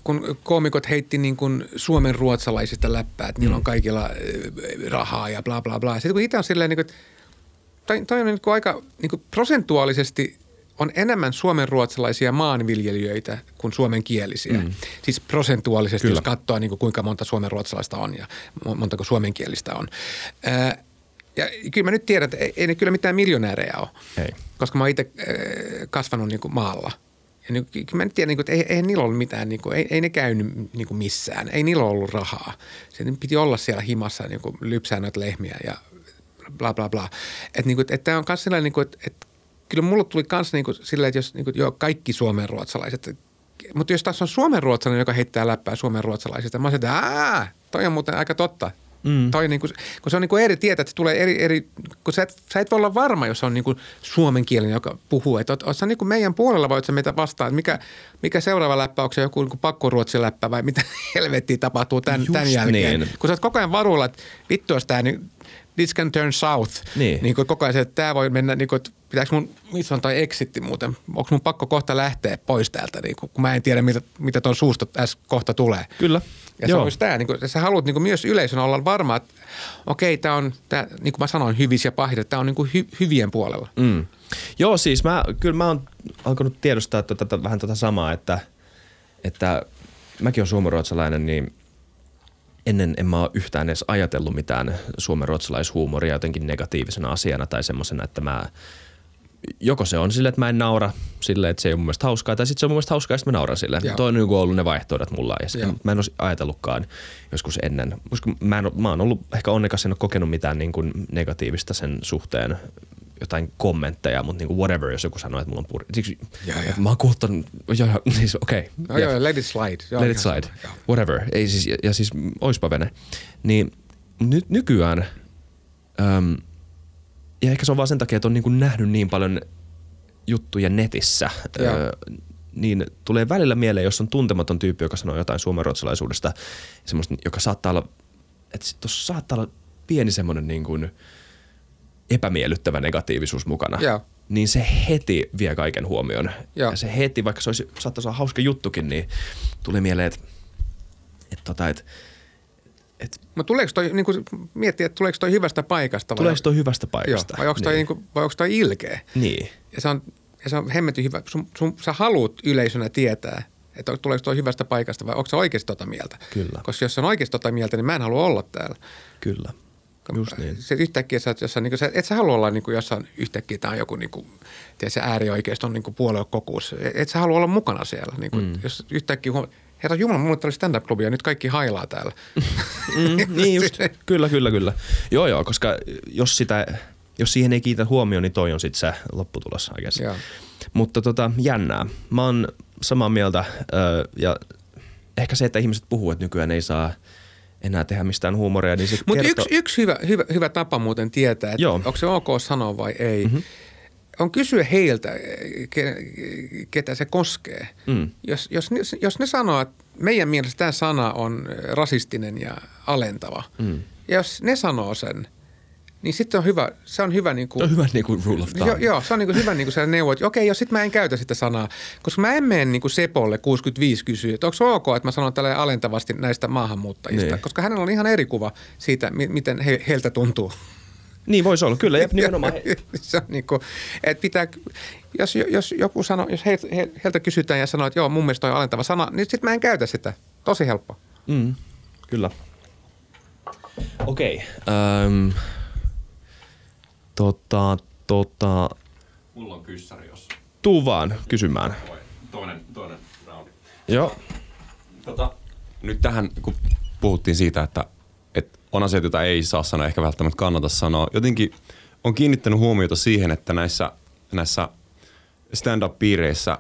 kun koomikot heitti niin kuin suomen ruotsalaisista läppää, että mm. niillä on kaikilla rahaa ja bla bla bla. Sitten kun itse on silleen, niin kuin, että toi, toi on niin kuin aika niin kuin prosentuaalisesti on enemmän suomen ruotsalaisia maanviljelijöitä kuin suomenkielisiä. Mm. Siis prosentuaalisesti, Kyllä. jos katsoo niin kuin kuinka monta suomen ruotsalaista on ja montako suomenkielistä on. Ää, ja kyllä mä nyt tiedän, että ei, ei ne kyllä mitään miljonäärejä ole, ei. koska mä oon itse kasvanut niin kuin maalla. Ja niin, kyllä mä nyt tiedän, niin kuin, että ei, ei niillä ollut mitään, niin kuin, ei, ei ne käynyt niin kuin missään. Ei niillä ollut rahaa. Se piti olla siellä himassa niin kuin lypsää noita lehmiä ja bla bla bla. Että niinku, et tämä on myös sellainen, niinku, että et, kyllä mulle tuli myös niinku, silleen, että jos niinku, joo, kaikki suomen ruotsalaiset, mutta jos taas on suomen ruotsalainen, joka heittää läppää suomen ruotsalaisista, mä olisin, että toi on muuten aika totta. Mm. Toi niin kuin, kun se on niin kuin eri tietä, että se tulee eri, eri kun sä et, sä et voi olla varma, jos on niin kuin suomenkielinen, joka puhuu. Että oot, sä niin kuin meidän puolella voit sä meitä vastaan, että mikä, mikä seuraava läppä, onko se joku niin pakkoruotsiläppä vai mitä helvettiä tapahtuu tämän, tämän jälkeen. Niin. Kun sä oot koko ajan varulla, että vittu jos tämä niin this can turn south. Niin. niin kuin koko ajan se, että tämä voi mennä, niin kuin, että pitääkö mun, missä on toi exitti muuten, onko mun pakko kohta lähteä pois täältä, niin kuin, kun mä en tiedä, mitä, mitä tuon suusta tässä kohta tulee. Kyllä. Ja Joo. se olisi tämä, niin kuin, sä haluat niin kuin myös yleisönä olla varma, että okei, tämä on, tää, niin kuin mä sanoin, hyvis ja pahit, että tämä on niin kuin hy, hyvien puolella. Mm. Joo, siis mä, kyllä mä oon alkanut tiedostaa tuota, vähän tuota samaa, että, että mäkin olen suomenruotsalainen, niin – ennen en mä ole yhtään edes ajatellut mitään suomen-ruotsalaishuumoria jotenkin negatiivisena asiana tai semmoisena, että mä joko se on silleen, että mä en naura silleen, että se ei ole mun mielestä hauskaa, tai sitten se on mun mielestä hauskaa, että mä nauran silleen. Joo. Toi on niin ollut ne vaihtoehdot mulla, ja sit, mä en olisi ajatellutkaan joskus ennen. Koska mä, en, mä oon ollut ehkä onnekas, en ole kokenut mitään niin kuin negatiivista sen suhteen jotain kommentteja, mutta niinku whatever, jos joku sanoo, että mulla on puri. Siksi ja, ja. mä oon kuultanut, joo, joo, siis okei. Okay, no, joo, let it slide. Joo, let it slide, joo. whatever. Ei siis, ja, ja siis oispa vene. Niin nyt nykyään, äm, ja ehkä se on vaan sen takia, että on niinku nähnyt niin paljon juttuja netissä, öö, niin tulee välillä mieleen, jos on tuntematon tyyppi, joka sanoo jotain suomenruotsalaisuudesta, semmoista, joka saattaa olla, että tuossa saattaa olla pieni semmoinen niin kuin – epämiellyttävä negatiivisuus mukana, Joo. niin se heti vie kaiken huomioon. Joo. Ja se heti, vaikka se olisi, saattaisi olla hauska juttukin, niin tuli mieleen, että et, tota, et, et, no tuleeko toi, niin kuin miettiä, että tuleeko toi hyvästä paikasta? Vai tuleeko toi hyvästä paikasta? Joo, vai onko toi, niin. niin kuin, vai onko toi ilkeä? Niin. Ja se on, ja se on hemmetin hyvä. Sun, sun, sä haluat yleisönä tietää, että tuleeko toi hyvästä paikasta vai onko se oikeasti tota mieltä? Kyllä. Koska jos se on oikeasti tota mieltä, niin mä en halua olla täällä. Kyllä. Just niin. Se yhtäkkiä sä, jossain, niin kuin, sä, et sä halua olla niin kuin jossain yhtäkkiä, on joku niin kuin, tiedä, se äärioikeiston niin puoluekokuus. Et sä halua olla mukana siellä. Niin kuin, mm. Jos yhtäkkiä huom- herra Jumala, mulla oli stand-up-klubi ja nyt kaikki hailaa täällä. Mm, niin just, kyllä, kyllä, kyllä. Joo, joo, koska jos, sitä, jos siihen ei kiitä huomioon, niin toi on sitten se lopputulos oikeasti. Mutta tota, jännää. Mä oon samaa mieltä öö, ja ehkä se, että ihmiset puhuu, että nykyään ei saa enää tehdä mistään huumoria, niin se Mutta kertoo... yksi, yksi hyvä, hyvä, hyvä tapa muuten tietää, että Joo. onko se ok sanoa vai ei, mm-hmm. on kysyä heiltä, ke, ketä se koskee. Mm. Jos, jos, ne, jos ne sanoo, että meidän mielestä tämä sana on rasistinen ja alentava, mm. ja jos ne sanoo sen, niin sitten on hyvä, se on hyvä niin kuin, Se on hyvä niin kuin rule of thumb. Joo, joo, se on niin kuin hyvä niin kuin se neuvo, että okei, jos sitten mä en käytä sitä sanaa, koska mä en mene niin kuin Sepolle 65 kysyä, että onko ok, että mä sanon tälle alentavasti näistä maahanmuuttajista, Niin. koska hänellä on ihan eri kuva siitä, mi- miten he, heiltä tuntuu. Niin voisi olla, kyllä. Ja nimenomaan, se on niin kuin, että pitää, jos, jos joku sanoo, jos he, he, heiltä kysytään ja sanoo, että joo, mun mielestä toi on alentava sana, niin sitten mä en käytä sitä. Tosi helppo. Mm, kyllä. Okei. Okay. Tota, tota, Mulla on kyssäri, jos tuu vaan kysymään. toinen, toinen roundi. Joo. Tota, nyt tähän, kun puhuttiin siitä, että, että on asioita, joita ei saa sanoa, ehkä välttämättä kannata sanoa. Jotenkin on kiinnittänyt huomiota siihen, että näissä, näissä stand-up-piireissä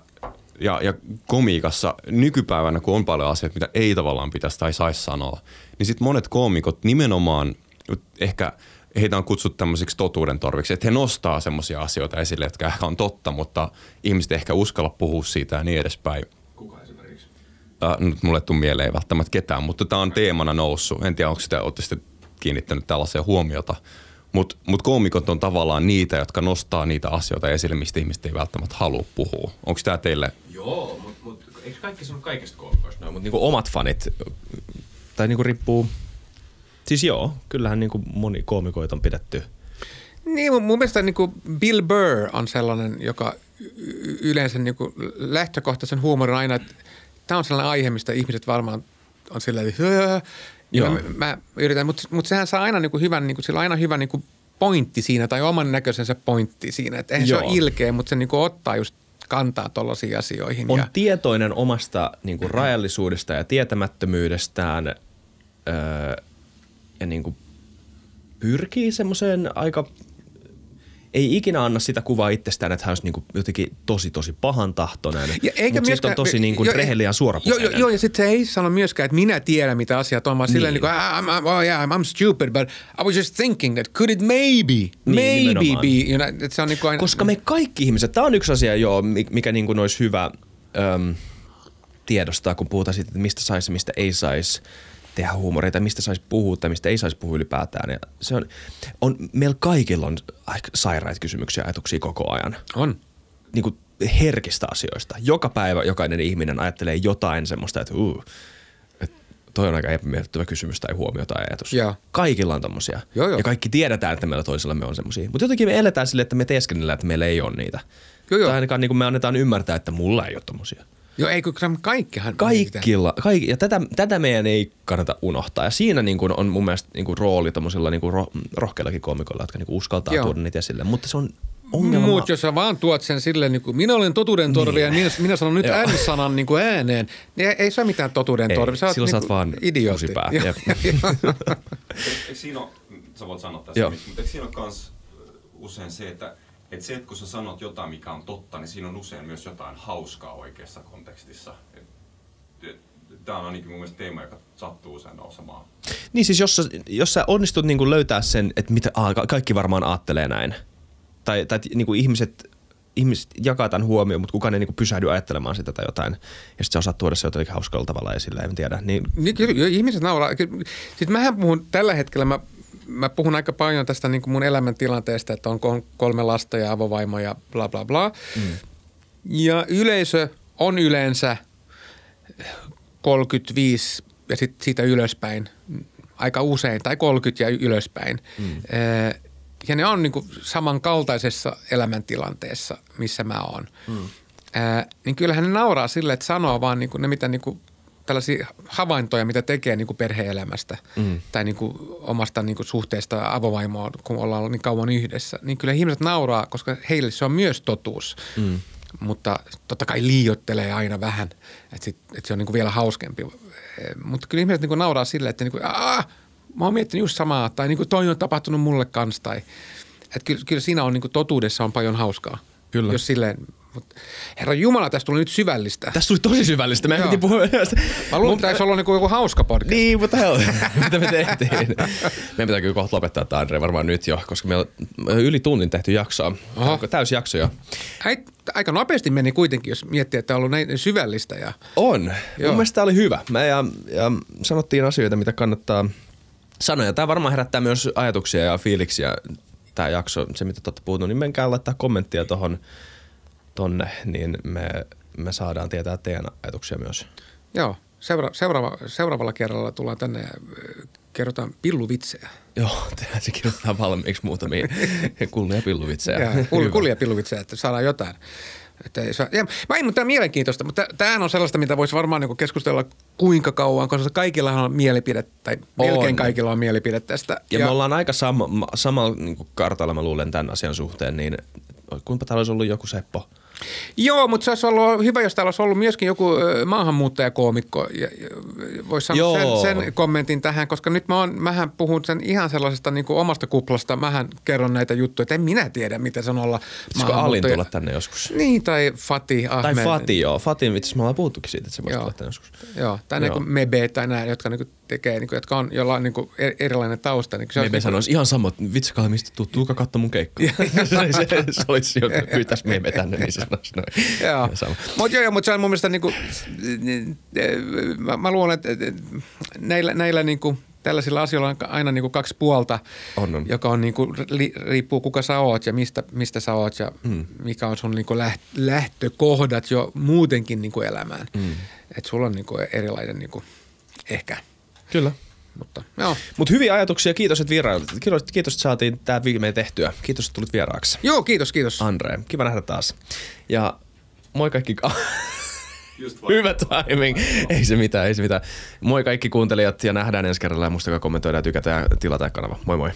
ja, ja komiikassa nykypäivänä, kun on paljon asioita, mitä ei tavallaan pitäisi tai saisi sanoa, niin sitten monet koomikot nimenomaan ehkä heitä on kutsuttu tämmöisiksi totuuden torviksi, että he nostaa semmoisia asioita esille, jotka ehkä on totta, mutta ihmiset ehkä uskalla puhua siitä ja niin edespäin. Kuka esimerkiksi? Äh, nyt mulle ei tule mieleen välttämättä ketään, mutta tämä on teemana noussut. En tiedä, onko sitä, olette sitten kiinnittänyt tällaiseen huomiota. Mutta mut koomikot on tavallaan niitä, jotka nostaa niitä asioita esille, mistä ihmiset ei välttämättä halua puhua. Onko tämä teille Joo, mutta mut, eikö kaikki sano kaikista koomikoista noin? Mutta niinku omat fanit, tai niinku riippuu, siis joo, kyllähän niinku moni koomikoita on pidetty. Niin, mun, mun mielestä niin kuin Bill Burr on sellainen, joka yleensä niin kuin lähtökohtaisen huumorin aina, että tämä on sellainen aihe, mistä ihmiset varmaan on silleen. Joo. mä, mä yritän, mutta, mutta sehän saa aina niin kuin hyvän, niin kuin, sillä on aina hyvä niin kuin pointti siinä tai oman näköisensä pointti siinä. Että eihän se Joo. ole ilkeä, mutta se niin kuin ottaa just kantaa tuollaisiin asioihin. On ja, tietoinen omasta niinku rajallisuudesta ja tietämättömyydestään öö, ja niinku pyrkii semmoiseen aika ei ikinä anna sitä kuvaa itsestään, että hän olisi niinku jotenkin tosi tosi pahan tahtoinen, mutta sitten on tosi niinku jo- rehellinen ja Joo, suorapuheinen. joo, joo, ja sitten se ei sano myöskään, että minä tiedän, mitä asiat on, vaan silleen Niin. niin kuin, I'm, I'm, oh yeah, I'm stupid, but I was just thinking that could it maybe, maybe Niin, nimenomaan. be, you know, se on niin kuin aina, Koska me kaikki ihmiset, tämä on yksi asia joo, mi- mikä niin kuin olisi hyvä äm, tiedostaa, kun puhutaan siitä, että mistä saisi ja mistä ei saisi tehdä huumoria tai mistä saisi puhua tai mistä ei saisi puhua ylipäätään. Ja se on, on, meillä kaikilla on sairaita kysymyksiä ja ajatuksia koko ajan. on. Niin kuin herkistä asioista. Joka päivä jokainen ihminen ajattelee jotain semmoista, että että toi on aika epämiellyttävä kysymys tai huomio tai ajatus. Joo. Kaikilla on tommosia. Joo, joo. Ja kaikki tiedetään, että meillä toisillamme on semmosia. Mutta jotenkin me eletään silleen, että me teeskennellään, että meillä ei ole niitä. Joo, joo. Tai ainakaan niin kuin me annetaan ymmärtää, että mulla ei ole tommosia. Joo, ei kun kaikkihan. Kaikilla, kaikki, ja tätä, tätä meidän ei kannata unohtaa. Ja siinä niin kuin on mun mielestä niin kuin rooli tommosilla niin kuin roh, rohkeillakin koomikoilla, jotka niin kuin uskaltaa Joo. tuoda niitä esille. Mutta se on ongelma. Mutta jos sä vaan tuot sen silleen, niin kuin, minä olen totuuden torvi ja minä, minä sanon nyt. N-sanan niin kuin ääneen, niin ei, ei se ole mitään totuuden Ei, torvi. Sä oot silloin sä niin oot vaan idiootti. siinä ole, sä voit sanoa tässä, mutta eikö siinä ole kans usein se, että, että se, että kun sä sanot jotain, mikä on totta, niin siinä on usein myös jotain hauskaa oikeassa kontekstissa. Tämä on ainakin mun mielestä teema, joka sattuu usein nousemaan. Niin siis jos sä, jos sä onnistut niin kuin löytää sen, että mitä, aa, ka- kaikki varmaan ajattelee näin. Tai, tai niin kuin ihmiset, ihmiset jakaa tämän huomioon, mutta kukaan ei niin kuin pysähdy ajattelemaan sitä tai jotain. Ja sitten sä osaat tuoda se jotenkin hauskalla tavalla esille, en tiedä. Niin, Niin kyllä, ihmiset nauraa. Sitten mähän puhun tällä hetkellä, mä, mä puhun aika paljon tästä niin kuin mun elämäntilanteesta, että on kol- kolme lasta ja avovaimo ja bla bla bla. Mm. Ja yleisö on yleensä 35 ja sitten siitä ylöspäin, aika usein, tai 30 ja ylöspäin. Mm. Ja ne on niin kuin samankaltaisessa elämäntilanteessa, missä mä oon. Mm. Niin kyllähän ne nauraa sille, että sanoo vaan niin kuin ne, mitä niin kuin tällaisia havaintoja, mitä tekee niin kuin perhe-elämästä mm. tai niin kuin omasta niin kuin suhteesta avovaimoon, kun ollaan ollut niin kauan yhdessä. Niin kyllä ihmiset nauraa, koska heille se on myös totuus. Mm. mutta totta kai liiottelee aina vähän, että, sit, että se on niin kuin vielä hauskempi. Eh, Mutta kyllä ihmiset niin kuin nauraa silleen, että niin kuin, Aa, mä oon miettinyt just samaa, tai niin kuin toi on tapahtunut mulle kanssa, tai että kyllä, kyllä siinä on niin kuin totuudessa on paljon hauskaa. Kyllä. Jos silleen, mutta herra Jumala, tästä tuli nyt syvällistä. Tässä tuli tosi syvällistä. Mä piti puhua. Mä luulen, että tämä olla niin kuin joku hauska podcast. Niin, mutta hell, mitä me tehtiin? Meidän pitää kyllä kohta lopettaa tämä Andre varmaan nyt jo, koska meillä on yli tunnin tehty jaksoa. Oho. Onko täys jakso jo? Ai, aika nopeasti meni kuitenkin, jos miettii, että on ollut näin syvällistä. Ja, On. Joo. Mun mielestä tämä oli hyvä. Me ja, ja sanottiin asioita, mitä kannattaa sanoa. Ja tämä varmaan herättää myös ajatuksia ja fiiliksiä. Tämä jakso, se mitä te olette puhunut, niin menkää laittaa kommenttia tohon, tonne, niin me, me saadaan tietää teidän ajatuksia myös. joo, seura- seuraava, seuraavalla kerralla tullaan tänne ja ö, kerrotaan pilluvitsejä. Joo, tehdään se kirjoitetaan valmiiksi muutamia kullia pilluvitsejä. Ja, kul, kulia pilluvitsejä, että saadaan jotain. Että ei saa, ja, mä en, mutta tämä on mielenkiintoista, mutta tämähän on sellaista, mitä voisi varmaan niin keskustella kuinka kauan, koska kaikilla on mielipide, tai melkein On. kaikilla on mielipide tästä. Ja, ja me ollaan aika sama, ma- samalla niin kartalla, mä luulen, tämän asian suhteen, niin kuinka täällä olisi ollut joku Seppo? Joo, mutta se olisi ollut hyvä, jos täällä olisi ollut myöskin joku maahanmuuttajakoomikko. Ja, ja, voisi sanoa Joo. sen, sen, kommentin tähän, koska nyt mä oon, mähän puhun sen ihan sellaisesta niin kuin omasta kuplasta. Mähän kerron näitä juttuja, että en minä tiedä, mitä se on olla Pitäisikö Alin tulla tänne joskus? Niin, tai Fatih Tai Ahmed. Fati, joo. Fatin vitsi, me ollaan puhuttukin siitä, että se voisi tulla tänne joskus. Joo, tai Joo. niin Mebe tai nämä, jotka niin tekee, niin kuin, jotka on, jolla on niin kuin erilainen tausta. Niin se olisi Mebe niin kuin- sanoisi ihan sama, että vitsi kai mistä tuu, tuuka katso mun keikkaa. se, se, se, olisi jo, pyytäis Mebe tänne, niin se sanoisi noin. Joo, mutta joo, mutta se on mun mielestä niinku, mä, mä luulen, että näillä, näillä niinku, tällaisilla asioilla on aina niinku kaksi puolta, On, on. joka on niinku, li, riippuu kuka sä oot ja mistä, mistä sä oot ja mm. mikä on sun niinku läht, lähtökohdat jo muutenkin niinku elämään. Mm. Että sulla on niinku erilainen niinku, ehkä, Kyllä. mutta joo. Mutta hyviä ajatuksia, kiitos, että vierailut. Kiitos, kiitos, että saatiin tämä viimein tehtyä. Kiitos, että tulit vieraaksi. Joo, kiitos, kiitos. Andre, kiva nähdä taas. Ja moi kaikki... Just. Hyvä timing. Ei se mitään, ei se mitään. Moi kaikki kuuntelijat ja nähdään ensi kerralla ja muistakaa kommentoida ja tykätä ja tilata kanava. Moi moi.